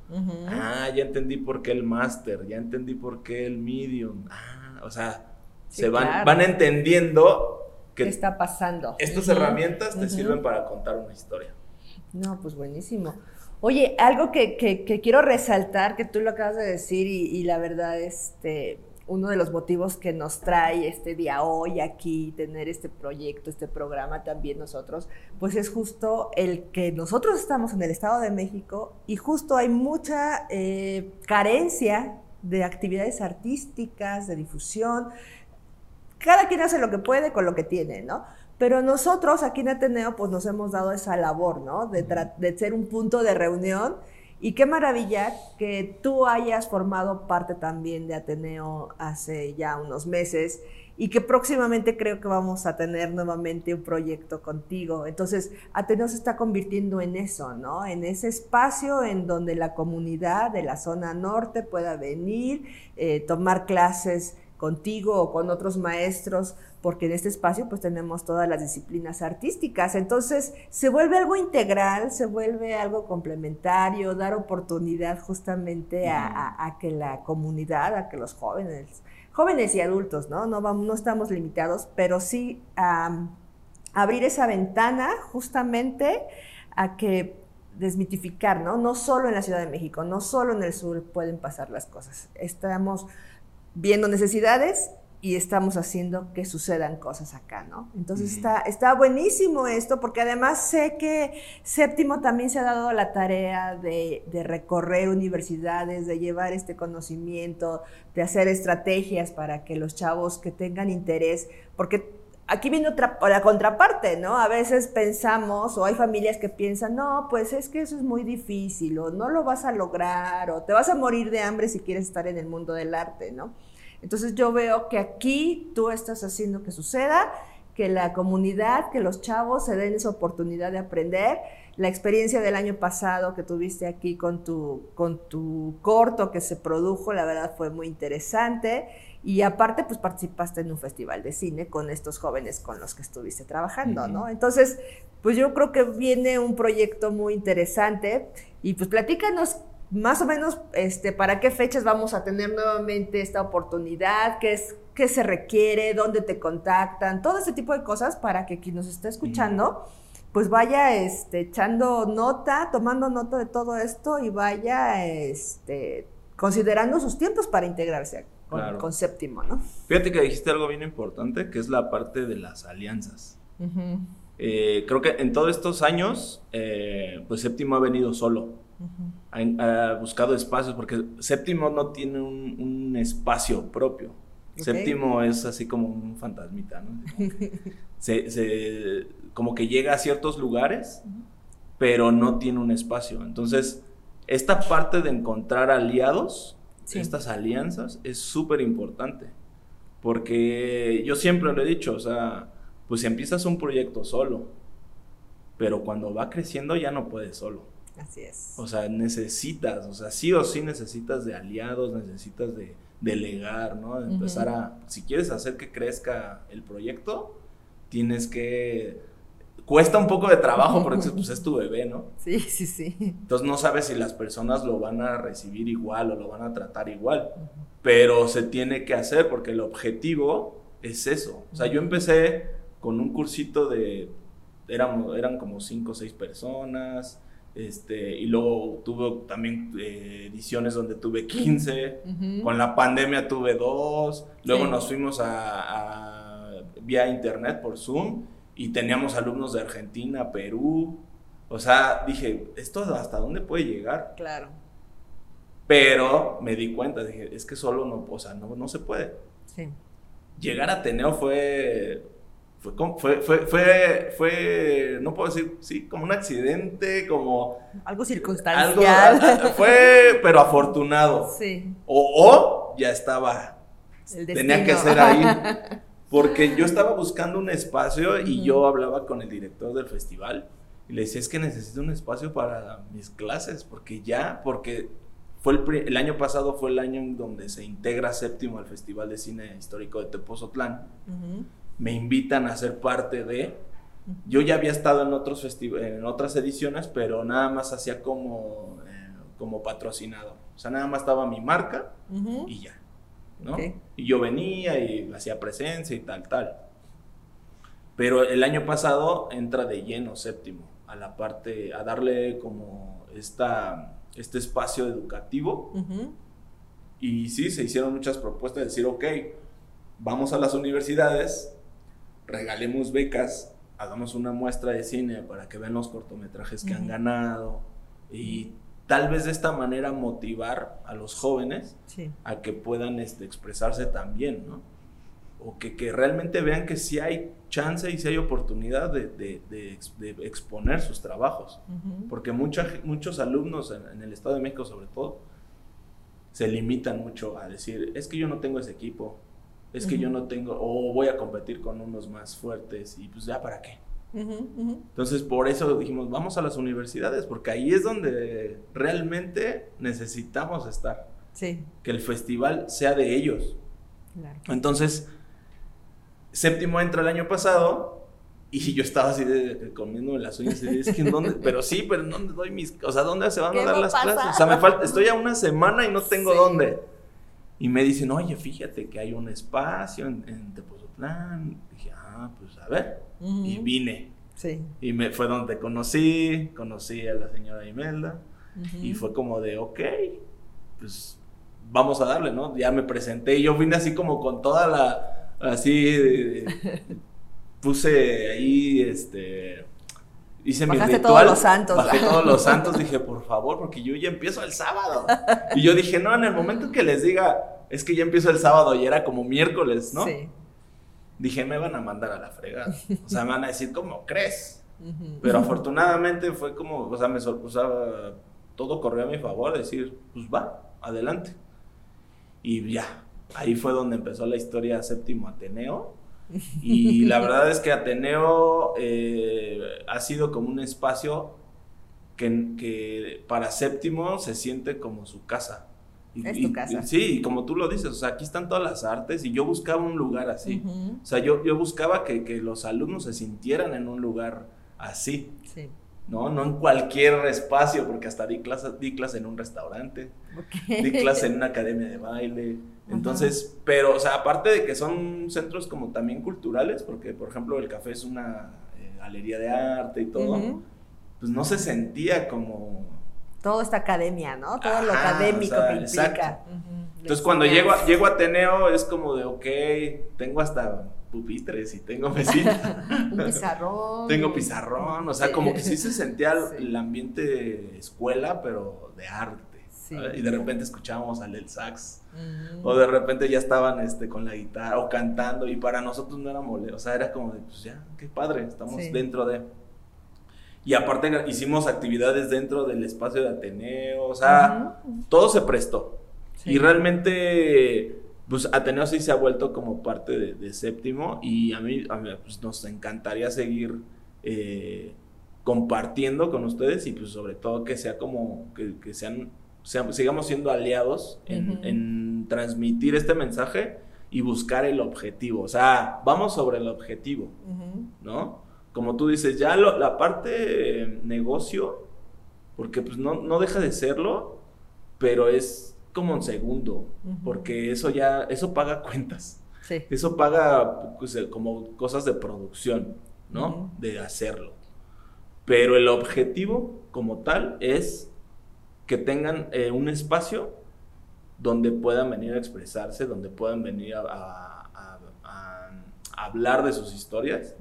Ah, ya entendí por qué el master, ya entendí por qué el medium. Ah, o sea, se van, van entendiendo que ¿Qué está pasando. Estas herramientas te sirven para contar una historia. No, pues buenísimo. Oye, algo que, quiero resaltar, que tú lo acabas de decir y, la verdad, este, uno de los motivos que nos trae este día hoy aquí, tener este proyecto, este programa también nosotros, pues es justo el que nosotros estamos en el Estado de México y justo hay mucha eh, carencia de actividades artísticas, de difusión, cada quien hace lo que puede con lo que tiene, ¿no? Pero nosotros aquí en Ateneo pues nos hemos dado esa labor, ¿no? De, de ser un punto de reunión y qué maravilla que tú hayas formado parte también de Ateneo hace ya unos meses y que próximamente creo que vamos a tener nuevamente un proyecto contigo. Entonces, Ateneo se está convirtiendo en eso, ¿no? En ese espacio en donde la comunidad de la zona norte pueda venir, eh, tomar clases contigo o con otros maestros, porque en este espacio pues tenemos todas las disciplinas artísticas. Entonces se vuelve algo integral, se vuelve algo complementario, dar oportunidad justamente a, que la comunidad, a que los jóvenes, jóvenes y adultos, ¿no? No, vamos, no estamos limitados, pero sí a abrir esa ventana justamente a que desmitificar, ¿no? No solo en la Ciudad de México, no solo en el sur pueden pasar las cosas. Estamos viendo necesidades y estamos haciendo que sucedan cosas acá, ¿no? Entonces está, está buenísimo esto, porque además sé que Séptimo también se ha dado la tarea de, recorrer universidades, de llevar este conocimiento, de hacer estrategias para que los chavos que tengan interés, porque aquí viene otra, la contraparte, ¿no? A veces pensamos, o hay familias que piensan, no, pues es que eso es muy difícil, o no lo vas a lograr, o te vas a morir de hambre si quieres estar en el mundo del arte, ¿no? Entonces yo veo que aquí tú estás haciendo que suceda, que la comunidad, que los chavos se den esa oportunidad de aprender. La experiencia del año pasado que tuviste aquí con tu, con tu corto que se produjo, la verdad fue muy interesante. Y aparte, pues participaste en un festival de cine con estos jóvenes con los que estuviste trabajando, ¿no? Entonces, pues yo creo que viene un proyecto muy interesante. Y pues platícanos más o menos este, para qué fechas vamos a tener nuevamente esta oportunidad, qué, es, qué se requiere, dónde te contactan, todo ese tipo de cosas para que quien nos esté escuchando, pues vaya este, echando nota, tomando nota de todo esto y vaya este, considerando sus tiempos para integrarse con, séptimo, ¿no? Fíjate que dijiste algo bien importante, que es la parte de las alianzas. Eh, creo que en todos estos años, eh, pues séptimo ha venido solo ha, buscado espacios, porque séptimo no tiene un, espacio propio. Séptimo es así como un fantasmita, ¿no? se, como que llega a ciertos lugares, pero no tiene un espacio. Entonces, esta parte de encontrar aliados, estas alianzas, es súper importante. Porque yo siempre lo he dicho, o sea, pues empiezas un proyecto solo, pero cuando va creciendo ya no puedes solo. Así es. O sea, necesitas, o sea, sí o sí necesitas de aliados, necesitas de delegar, ¿no? De empezar a, si quieres hacer que crezca el proyecto, tienes que, cuesta un poco de trabajo porque pues, es tu bebé, ¿no? Sí, sí, sí. Entonces no sabes si las personas lo van a recibir igual o lo van a tratar igual, pero se tiene que hacer porque el objetivo es eso. O sea, yo empecé con un cursito de, eran, eran como cinco o seis personas, este, y luego tuve también eh, ediciones donde tuve 15, con la pandemia tuve dos, luego nos fuimos a, a, vía internet por Zoom y teníamos alumnos de Argentina, Perú, o sea, dije, ¿esto hasta dónde puede llegar? Claro. Pero me di cuenta, dije, es que solo no, o sea, no, no se puede. Sí. Llegar a Ateneo fue fue, fue, fue, fue, fue, no puedo decir, sí, como un accidente, como... Algo circunstancial. Algo, fue, pero afortunado. Sí. O, o ya estaba, tenía que ser ahí. Porque yo estaba buscando un espacio y yo hablaba con el director del festival y le decía, es que necesito un espacio para mis clases, porque ya, porque fue el, el, año pasado fue el año en donde se integra séptimo al Festival de Cine Histórico de Tepozotlán. Uh me invitan a ser parte de. Yo ya había estado en, otros en otras ediciones, pero nada más hacía como, eh, como patrocinador. O sea, nada más estaba mi marca y ya. ¿no? Y yo venía y hacía presencia y tal, tal. Pero el año pasado entra de lleno séptimo a la parte, a darle como esta, este espacio educativo. Y sí, se hicieron muchas propuestas de decir, ok, vamos a las universidades, regalemos becas, hagamos una muestra de cine para que vean los cortometrajes que han ganado y tal vez de esta manera motivar a los jóvenes a que puedan este, expresarse también, ¿no? O que, que, realmente vean que sí hay chance y sí hay oportunidad de, de, de, exponer sus trabajos. Porque mucha, muchos alumnos en, en, el Estado de México sobre todo se limitan mucho a decir, es que yo no tengo ese equipo, es que yo no tengo, o voy a competir con unos más fuertes y pues ya para qué. Entonces por eso dijimos, vamos a las universidades, porque ahí es donde realmente necesitamos estar. Sí. Que el festival sea de ellos. Claro. Entonces, séptimo entra el año pasado y yo estaba así de, comiendo las uñas y es que dónde, pero sí, pero en dónde doy mis, o sea, ¿dónde se van a dar las pasa? clases? O sea, me falta, estoy a una semana y no tengo sí. dónde. Y me dicen, oye, fíjate que hay un espacio en, en Tepozotlán. dije, ah, pues a ver. Uh -huh. Y vine. Sí. Y me, fue donde conocí, conocí a la señora Imelda. Uh -huh. Y fue como de, ok, pues vamos a darle, ¿no? Ya me presenté y yo vine así como con toda la, así, puse ahí, este, hice Bajaste mi ritual. todos los santos. Bajé todos los santos, dije, por favor, porque yo ya empiezo el sábado. Y yo dije, no, en el momento que les diga, es que ya empiezo el sábado y era como miércoles, ¿no? Sí. Dije, me van a mandar a la fregada. O sea, me van a decir, ¿cómo crees? Uh -huh. Pero afortunadamente fue como, o sea, me sea, todo corrió a mi favor, decir, pues va, adelante. Y ya, ahí fue donde empezó la historia séptimo Ateneo. Y la verdad es que Ateneo eh, ha sido como un espacio que, que, para séptimo se siente como su casa. Y, es tu casa. Y, sí, y como tú lo dices, o sea, aquí están todas las artes y yo buscaba un lugar así. Uh -huh. O sea, yo, yo buscaba que, que, los alumnos se sintieran en un lugar así. Sí. ¿no? No en cualquier espacio, porque hasta di clase, di clase en un restaurante, okay. di clase en una academia de baile. Entonces, Ajá. pero, o sea, aparte de que son centros como también culturales, porque, por ejemplo, el café es una eh, galería de arte y todo, uh -huh. pues no se sentía como... Todo esta academia, ¿no? Todo Ajá, lo académico o sea, que implica. Uh -huh. Entonces, cuando llego a, llego a Ateneo es como de, ok, tengo hasta pupitres y tengo mesita. Un pizarrón. tengo pizarrón, o sea, sí. como que sí se sentía sí. el ambiente escuela, pero de arte. Sí. Y de repente escuchábamos al del sax. O de repente ya estaban este, con la guitarra o cantando. Y para nosotros no era mole. O sea, era como de, pues ya, qué padre, estamos dentro de. Y aparte hicimos actividades dentro del espacio de Ateneo. O sea, uh -huh. todo se prestó. Y realmente pues Ateneo sí se ha vuelto como parte de, de séptimo y a mí, a mí pues, nos encantaría seguir eh, compartiendo con ustedes y pues sobre todo que sea como, que, que sean, seamos- sigamos siendo aliados en, Ujú. en transmitir este mensaje y buscar el objetivo. O sea, vamos sobre el objetivo. Ujú. ¿no? Como tú dices, ya lo- la parte eh, negocio, porque pues no, no deja de serlo, pero es como en segundo, Ujú. porque eso ya, eso paga cuentas, Sí. eso paga pues, eh, como cosas de producción, ¿no? Ujú. De hacerlo. Pero el objetivo como tal es que tengan eh, un espacio donde puedan venir a expresarse, donde puedan venir a, a- a- a- a hablar de sus historias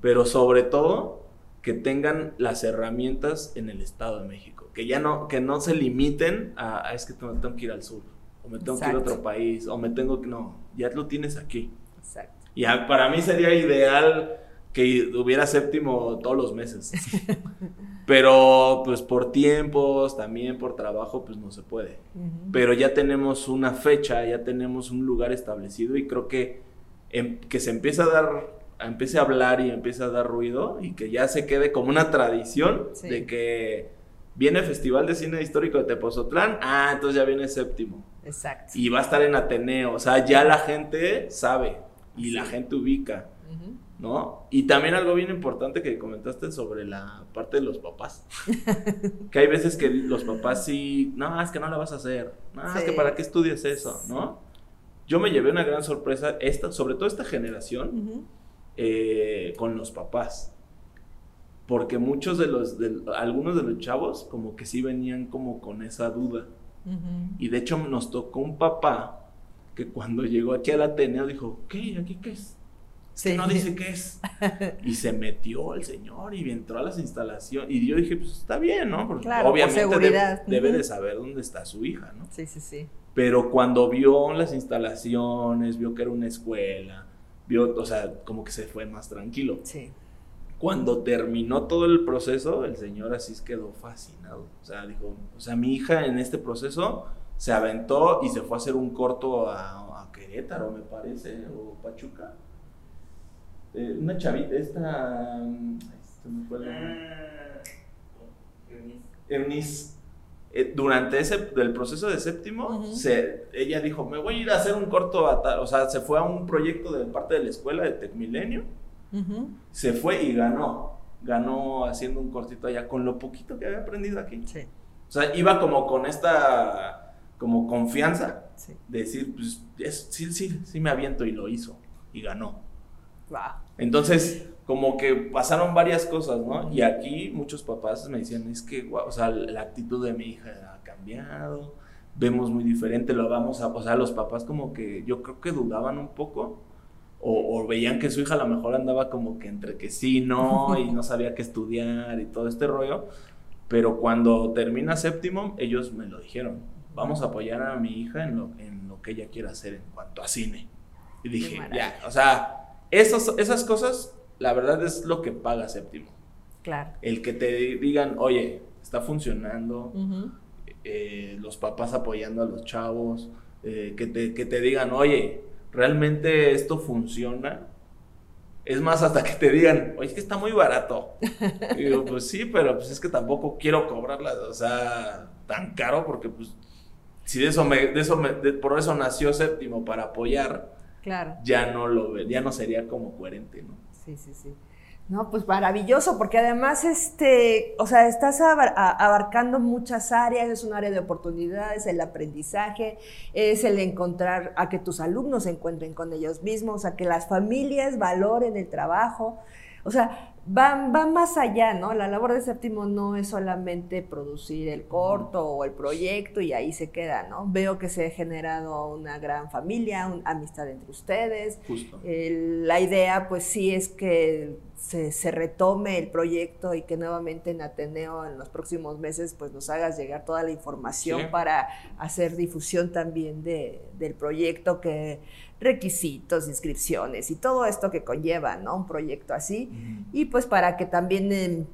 pero sobre todo que tengan las herramientas en el Estado de México, que ya no, que no se limiten a, "Ah, es que tengo, tengo que ir al sur, o me tengo que ir a otro país, o me tengo que, no, ya lo tienes aquí. Exacto. Y para mí sería ideal que hubiera séptimo todos los meses, pero pues por tiempos, también por trabajo, pues no se puede pero ya tenemos una fecha, ya tenemos un lugar establecido y creo que em- que se empiece a dar, empiece a hablar y empiece a dar ruido y que ya se quede como una tradición Sí. de que viene Festival de Cine Histórico de Tepozotlán, ah, entonces ya viene séptimo Exacto. y va a estar en Ateneo, o sea, ya la gente sabe y la gente ubica. Ujú. ¿No? Y también algo bien importante que comentaste sobre la parte de los papás. que hay veces que los papás sí, no, es que no la vas a hacer, no, es que para qué estudias eso, ¿no? Yo me llevé una gran sorpresa, esta, sobre todo esta generación, eh, con los papás. Porque muchos de los, de, algunos de los chavos como que sí venían como con esa duda. Y de hecho nos tocó un papá que cuando llegó aquí al Ateneo dijo, ¿qué? ¿Aquí qué es? Sí. no dice qué es. Y se metió el señor y entró a las instalaciones. Y yo dije, pues está bien, ¿no? Porque Claro, por obviamente de- seguridad. debe, de saber dónde está su hija, ¿no? Sí, sí, sí. Pero cuando vio las instalaciones, vio que era una escuela, vio, o sea, como que se fue más tranquilo. Sí. Cuando terminó todo el proceso, el señor así quedó fascinado. O sea, dijo, o sea, mi hija en este proceso se aventó y se fue a hacer un corto a, a Querétaro, me parece, o Pachuca. Eh, una chavita, esta... se me fue nombre. Eunice. Eh, durante ese del proceso de séptimo, se, ella dijo, me voy a ir a hacer un corto, a tal-". o sea, se fue a un proyecto de parte de la escuela de Tecmilenio se fue y ganó. Ganó haciendo un cortito allá con lo poquito que había aprendido aquí. Sí, O sea, iba como con esta como confianza sí. de decir, pues es- sí, sí, sí me aviento y lo hizo y ganó. Entonces, como que pasaron varias cosas, ¿no? Y aquí muchos papás me decían, es que, o sea, la actitud de mi hija ha cambiado, vemos muy diferente, lo vamos a, o sea, los papás como que yo creo que dudaban un poco. O, o veían que su hija a lo mejor andaba como que entre que sí, no, y no sabía qué estudiar y todo este rollo. Pero cuando termina séptimo, ellos me lo dijeron. Vamos a apoyar a mi hija en lo, en lo que ella quiera hacer en cuanto a cine. Y dije, ya, o sea, esas, esas cosas, la verdad es lo que paga séptimo. Claro. El que te digan, oye, está funcionando, eh, los papás apoyando a los chavos, eh, que, te, que te digan, oye, ¿realmente esto funciona? Es más, hasta que te digan, oye, es que está muy barato. Y digo, pues sí, pero pues es que tampoco quiero cobrarla, o sea, tan caro, porque pues, si de eso me, de eso me- de- por eso nació séptimo, para apoyar, Claro. ya no lo ve, ya no sería como coherente, ¿no? Sí, sí, sí. No, pues maravilloso, porque además, este, o sea, estás abar- abarcando muchas áreas, es un área de oportunidades, el aprendizaje, es el encontrar a que tus alumnos se encuentren con ellos mismos, a que las familias valoren el trabajo, o sea, va, va más allá, ¿no? La labor de séptimo no es solamente producir el corto o el proyecto y ahí se queda, ¿no? Veo que se ha generado una gran familia, una amistad entre ustedes, Justo. el- la idea, pues sí, es que se, se retome el proyecto y que nuevamente en Ateneo en los próximos meses, pues nos hagas llegar toda la información Sí. para hacer difusión también de, del proyecto, que requisitos, inscripciones y todo esto que conlleva, ¿no? Un proyecto así. Y pues para que también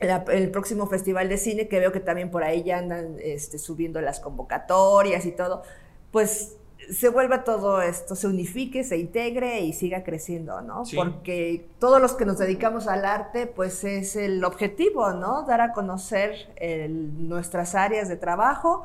la- el próximo festival de cine, que veo que también por ahí ya andan este, subiendo las convocatorias y todo, pues se vuelva todo esto, se unifique, se integre y siga creciendo, ¿no? Sí. Porque todos los que nos dedicamos al arte, pues es el objetivo, ¿no? Dar a conocer el- nuestras áreas de trabajo,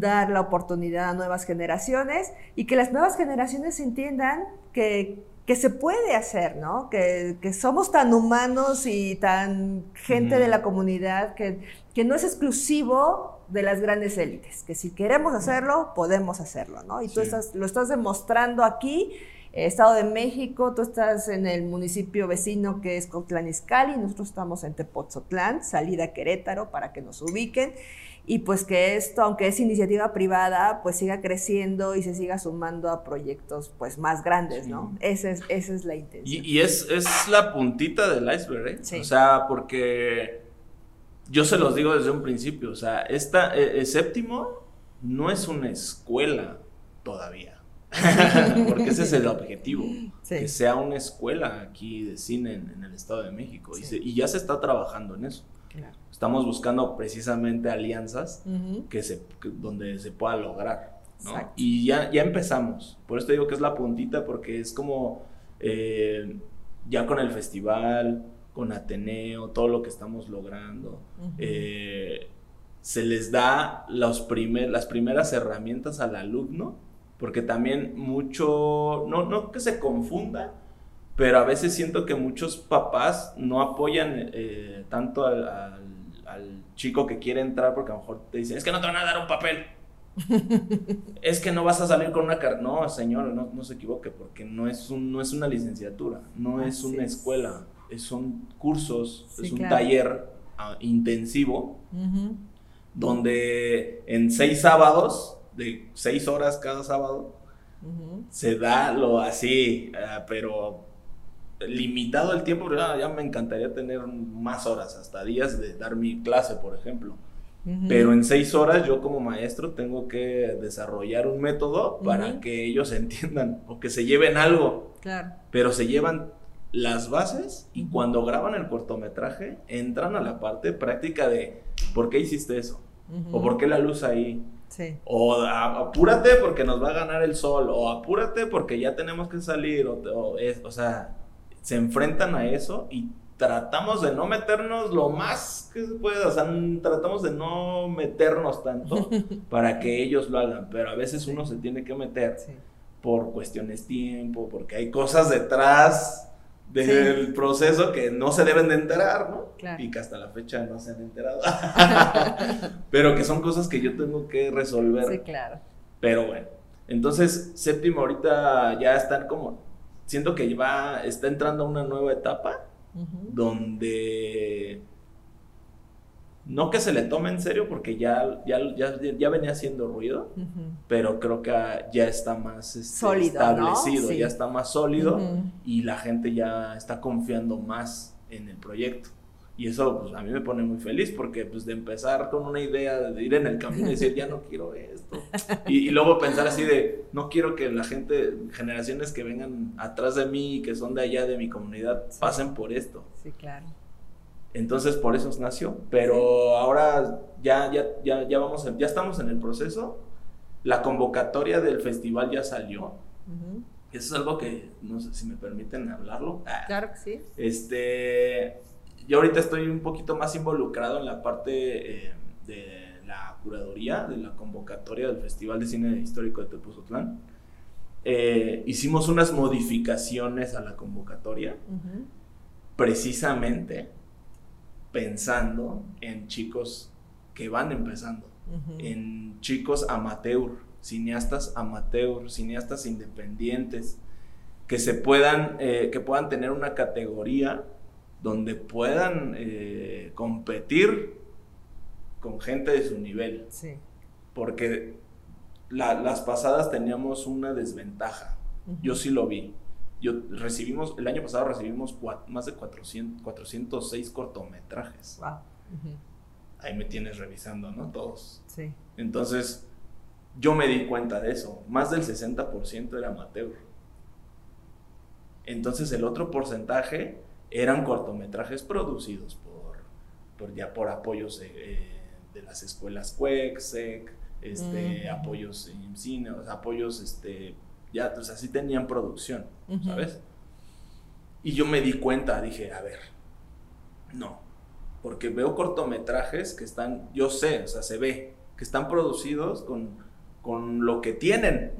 dar la oportunidad a nuevas generaciones y que las nuevas generaciones entiendan que, que se puede hacer, ¿no? Que, que somos tan humanos y tan gente de la comunidad que, que no es exclusivo de las grandes élites, que si queremos hacerlo, podemos hacerlo, ¿no? Y tú Sí. estás, lo estás demostrando aquí, eh, Estado de México, tú estás en el municipio vecino que es Cotlán Izcalli, nosotros estamos en Tepotzotlán, salida Querétaro para que nos ubiquen y pues que esto, aunque es iniciativa privada, pues siga creciendo y se siga sumando a proyectos pues más grandes, ¿no? Esa es, esa es la Y, intención. y es, es la puntita del iceberg, ¿eh? Sí. O sea, porque yo se los digo desde un principio, o sea, esta, eh, eh, séptimo no es una escuela todavía, porque ese es el objetivo, Sí. que sea una escuela aquí de cine en, en el Estado de México, y, se- y ya se está trabajando en eso. Claro. Estamos buscando precisamente alianzas que se, que- donde se pueda lograr. ¿no? Y ya, ya empezamos. Por eso te digo que es la puntita, porque es como eh, ya con el festival, con Ateneo, todo lo que estamos logrando, eh, se les da los primer, las primeras herramientas al alumno, porque también mucho, no, no que se confunda, pero a veces siento que muchos papás no apoyan eh, tanto al, al- al chico que quiere entrar porque a lo mejor te dicen, es que no te van a dar un papel. es que no vas a salir con una carrera. No, señor, no, no se equivoque, porque no es, un, no es una licenciatura, no es una es. escuela, es- son cursos, Sí, es un claro. taller ah, intensivo donde en seis sábados, de seis horas cada sábado, se da lo así, ah, pero limitado el tiempo, pero ya, ya me encantaría tener más horas, hasta días de dar mi clase, por ejemplo. Ujú. Pero en seis horas yo como maestro tengo que desarrollar un método para Ujú. que ellos entiendan o que se lleven algo, Claro. pero se llevan las bases y Ujú. cuando graban el cortometraje entran a la parte práctica de ¿por qué hiciste eso? ¿O por qué la luz ahí? Sí. O apúrate porque nos va a ganar el sol, o apúrate porque ya tenemos que salir, o, o es- o sea, se enfrentan a eso y tratamos de no meternos lo más que se pueda, o sea, tratamos de no meternos tanto para que ellos lo hagan, pero a veces uno se tiene que meter Sí. por cuestiones tiempo, porque hay cosas detrás del proceso que no se deben de enterar, ¿no? Claro. Y que hasta la fecha no se han enterado. Pero que son cosas que yo tengo que resolver. Sí, claro. Pero bueno, entonces séptimo ahorita ya están como, siento que va, está entrando a una nueva etapa donde no que se le tome en serio porque ya, ya, ya, ya venía haciendo ruido, pero creo que ya está más este, Sólido, ¿no? establecido, Sí. ya está más sólido y la gente ya está confiando más en el proyecto. Y eso pues, a mí me pone muy feliz porque pues, de empezar con una idea de ir en el camino y decir, ya no quiero Y, y luego pensar así de, no quiero que la gente, generaciones que vengan atrás de mí y que son de allá de mi comunidad, Sí. pasen por esto. Sí, claro. Entonces por eso nació. Pero ahora ya, ya, ya, ya, vamos ya estamos en el proceso. La convocatoria del festival ya salió. Ujú. Eso es algo que no sé si me permiten hablarlo. Ah, Claro que sí. Este, yo ahorita estoy un poquito más involucrado en la parte eh, de la curaduría, de la convocatoria del Festival de Cine Histórico de Tepozotlán. Eh, hicimos unas modificaciones a la convocatoria, precisamente pensando en chicos que van empezando, en chicos amateur, cineastas amateur, cineastas independientes, que se puedan, eh, que puedan tener una categoría donde puedan eh, competir con gente de su nivel, Sí. porque la- las pasadas teníamos una desventaja. Yo sí lo vi. Yo recibimos, el año pasado recibimos más de 400, 406 cortometrajes. Wow. Ahí me tienes revisando, ¿no? Todos. Sí. Entonces, yo me di cuenta de eso. Más del 60% era amateur. Entonces, el otro porcentaje eran cortometrajes producidos por, por ya por apoyos de, eh, de las escuelas CUEC, SEC, este, apoyos en cine, o sea, apoyos, este, ya, o sea, sí tenían producción. ¿sabes? Y yo me di cuenta, dije, a ver, no, porque veo cortometrajes que están, yo sé, o sea, se ve, que están producidos con, con lo que tienen.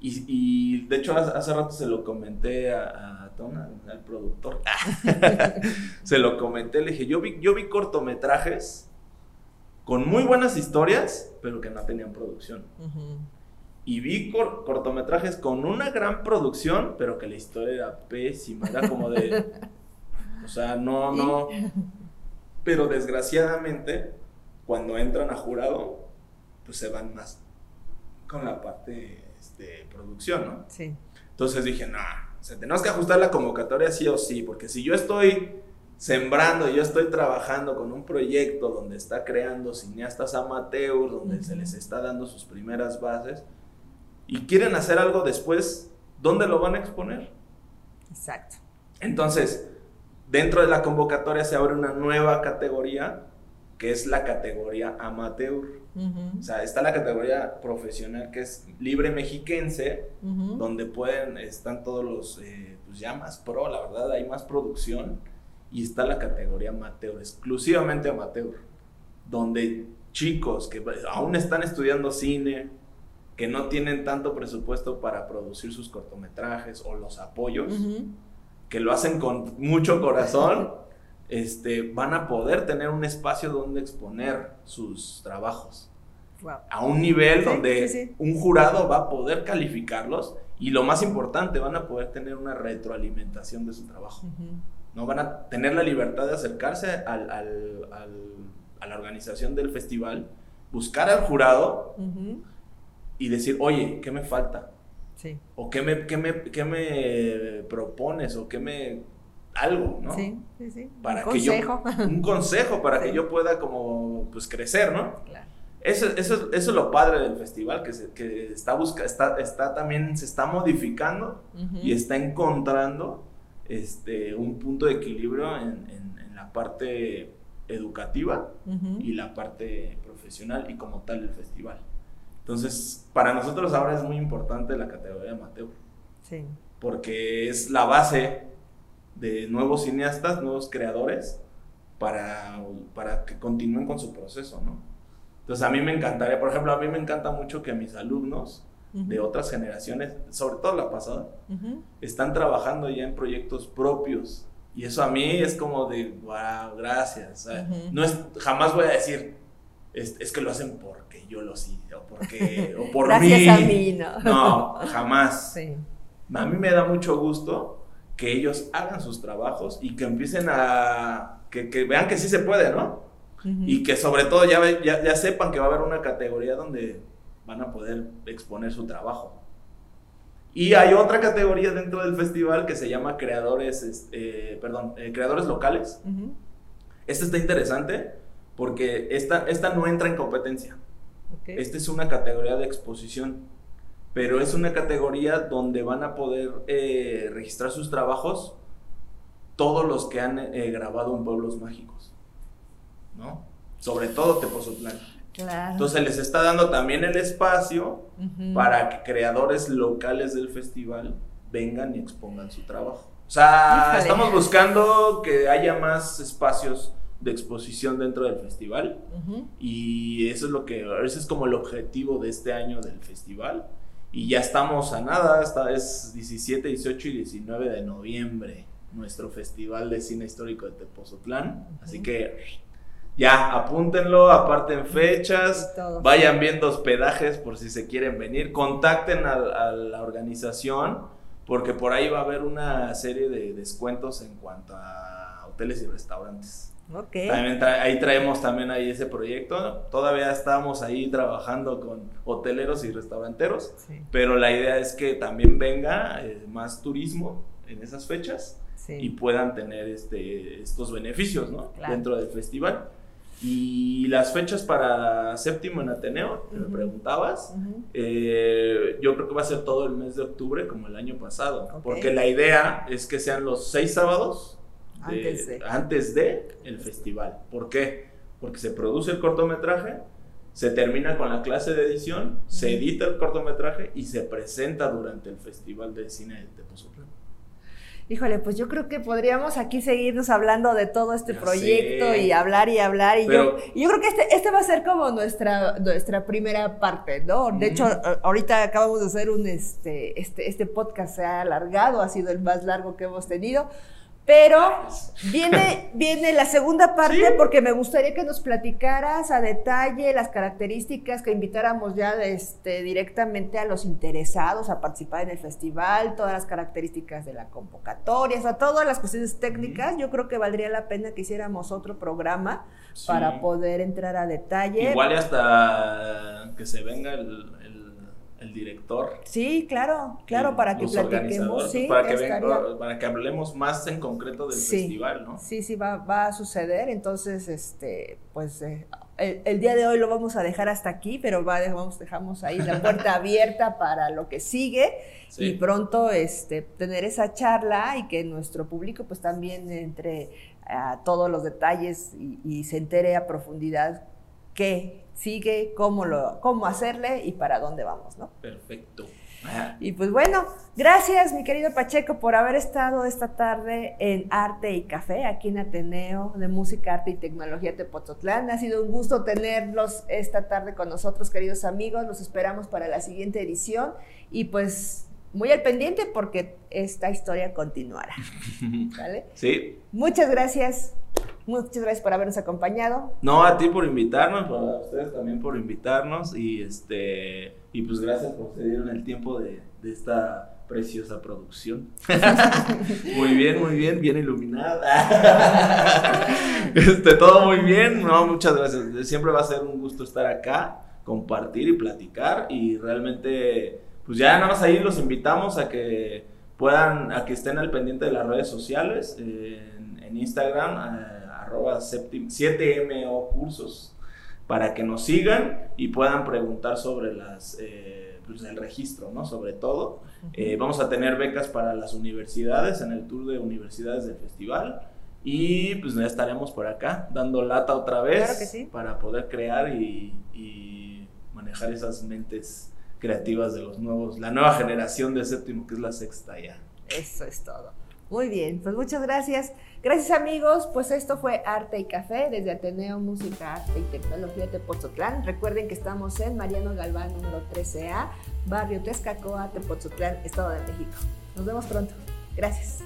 Y, y, de hecho hace, hace rato se lo comenté a, a Tona, al productor. se lo comenté, le dije, yo vi, yo vi cortometrajes con muy buenas historias, pero que no tenían producción. Y vi cor- cortometrajes con una gran producción, pero que la historia era pésima, era como de... O sea, no, no... Pero desgraciadamente, cuando entran a jurado, pues se van más con la parte de producción, ¿no? Sí. Entonces dije, no, o sea, tenemos que ajustar la convocatoria sí o sí, porque si yo estoy sembrando, yo estoy trabajando con un proyecto donde está creando cineastas amateurs, donde Ujú. se les está dando sus primeras bases, y quieren hacer algo después, ¿dónde lo van a exponer? Exacto. Entonces, dentro de la convocatoria se abre una nueva categoría, que es la categoría amateur. Ujú. O sea, está la categoría profesional, que es libre mexiquense, Ujú. donde pueden, están todos los, eh, pues ya más pro, la verdad, hay más producción. Y está la categoría amateur, exclusivamente amateur, donde chicos que aún están estudiando cine, que no tienen tanto presupuesto para producir sus cortometrajes o los apoyos, Ujú. que lo hacen con mucho corazón, este, van a poder tener un espacio donde exponer sus trabajos Wow. a un nivel Sí, donde sí, sí. un jurado va a poder calificarlos y lo más importante, van a poder tener una retroalimentación de su trabajo. Ujú. No van a tener la libertad de acercarse al- al- al- a la organización del festival, buscar al jurado y decir, oye, ¿qué me falta? Sí. ¿O qué me, qué me, qué me propones? ¿O qué me... algo, ¿no? Sí, sí, sí. Para Un que yo- consejo. un consejo para Sí. que yo pueda como, pues, crecer, ¿no? Claro. Eso, eso, es- eso es lo padre del festival, que, se- que está, busca, está, está también, se está modificando y está encontrando este, un punto de equilibrio en, en- en la parte educativa y la parte profesional y como tal el festival. Entonces, para nosotros ahora es muy importante la categoría amateur, Sí. porque es la base de nuevos cineastas, nuevos creadores, para, para que continúen con su proceso, ¿no? Entonces a mí me encantaría, por ejemplo, a mí me encanta mucho que mis alumnos De otras generaciones, sobre todo la pasada, Ujú. están trabajando ya en proyectos propios. Y eso a mí es como de, wow, gracias. O sea, Ujú. no es, jamás voy a decir, es, es que lo hacen porque yo lo hice, o, porque, o por Gracias mí. a mí, ¿no? No, jamás. Sí. A mí me da mucho gusto que ellos hagan sus trabajos y que empiecen a, que, que vean que sí se puede, ¿no? Y que sobre todo ya, ya, ya sepan que va a haber una categoría donde van a poder exponer su trabajo. Y hay otra categoría dentro del festival que se llama creadores, este, perdón, eh, creadores locales. Ujú. Esta está interesante porque esta, esta no entra en competencia. Ok. Esta es una categoría de exposición, pero es una categoría donde van a poder eh, registrar sus trabajos todos los que han eh, grabado en pueblos mágicos, ¿no? Sobre todo Tepozotlán. Claro. Entonces les está dando también el espacio para que creadores locales del festival vengan y expongan su trabajo. O sea, Híjole. estamos buscando que haya más espacios de exposición dentro del festival. Y eso es lo que, ese es como el objetivo de este año del festival. Y ya estamos a nada, esta es 17, 18 y 19 de noviembre, nuestro festival de cine histórico de Tepozotlán. Así Ujú. que ya, apúntenlo, aparten fechas, vayan viendo hospedajes por si se quieren venir, contacten a, a la organización, porque por ahí va a haber una serie de descuentos en cuanto a hoteles y restaurantes. Ok. También tra- ahí traemos también ahí ese proyecto. Todavía estamos ahí trabajando con hoteleros y restauranteros, Sí. pero la idea es que también venga eh, más turismo en esas fechas Sí. y puedan tener este, estos beneficios ¿no? Claro. dentro del festival. Y las fechas para séptimo en Ateneo, que me Ujú. preguntabas, Ujú. eh, yo creo que va a ser todo el mes de octubre como el año pasado, Ok. porque la idea es que sean los seis sábados de- Antes de. antes de el festival. ¿Por qué? Porque se produce el cortometraje, se termina con la clase de edición, se edita el cortometraje y se presenta durante el Festival de Cine de Tepoztlán. Híjole, pues yo creo que podríamos aquí seguirnos hablando de todo este Ya proyecto sé. y hablar y hablar. Y Pero- yo, y yo creo que este, este va a ser como nuestra, nuestra primera parte, ¿no? De Ujú. hecho, a- ahorita acabamos de hacer un, este, este, este podcast se ha alargado, ha sido el más largo que hemos tenido. Pero viene, viene la segunda parte Sí. porque me gustaría que nos platicaras a detalle las características, que invitáramos ya este, directamente a los interesados a participar en el festival, todas las características de la convocatoria, o sea, todas las cuestiones técnicas. Yo creo que valdría la pena que hiciéramos otro programa Sí. para poder entrar a detalle. Igual y hasta que se venga el, el- el director. Sí, claro, claro, para que platiquemos, sí, para, que para que hablemos más en concreto del Sí. festival, ¿no? Sí, sí, va, va a suceder. Entonces, este, pues eh, el, el día de hoy lo vamos a dejar hasta aquí, pero va, vamos, dejamos ahí la puerta abierta para lo que sigue Sí. y pronto este, tener esa charla y que nuestro público pues también entre a todos los detalles y, y se entere a profundidad qué sigue, cómo, lo, cómo hacerle y para dónde vamos, ¿no? Perfecto. Y pues bueno, gracias mi querido Pacheco por haber estado esta tarde en Arte y Café, aquí en Ateneo de Música, Arte y Tecnología Tepozotlán. Ha sido un gusto tenerlos esta tarde con nosotros, queridos amigos. Los esperamos para la siguiente edición y pues muy al pendiente porque esta historia continuará. ¿Vale? Sí. Muchas gracias. Muchas gracias por habernos acompañado. No, a ti por invitarnos, a ustedes también por invitarnos y este y pues gracias por que dieron el tiempo de, de esta preciosa producción. muy bien, muy bien, bien iluminada. este, todo muy bien, no, muchas gracias. Siempre va a ser un gusto estar acá, compartir y platicar y realmente pues ya nada más ahí los invitamos a que puedan, a que estén al pendiente de las redes sociales, eh, en, en Instagram, eh, arroba septim- 7MO cursos, para que nos sigan y puedan preguntar sobre las, eh, pues, el registro, ¿no? Sobre todo. Eh, vamos a tener becas para las universidades en el tour de universidades del festival. Y pues ya estaremos por acá dando lata otra vez Claro sí. para poder crear y, y manejar esas mentes creativas de los nuevos, la nueva generación de séptimo, que es la sexta ya. Eso es todo. Muy bien, pues muchas gracias. Gracias amigos, pues esto fue Arte y Café desde Ateneo Música, Arte y Tecnología de Tepozotlán. Recuerden que estamos en Mariano Galván número 13A, barrio Texcacoa, Tepozotlán, Estado de México. Nos vemos pronto. Gracias.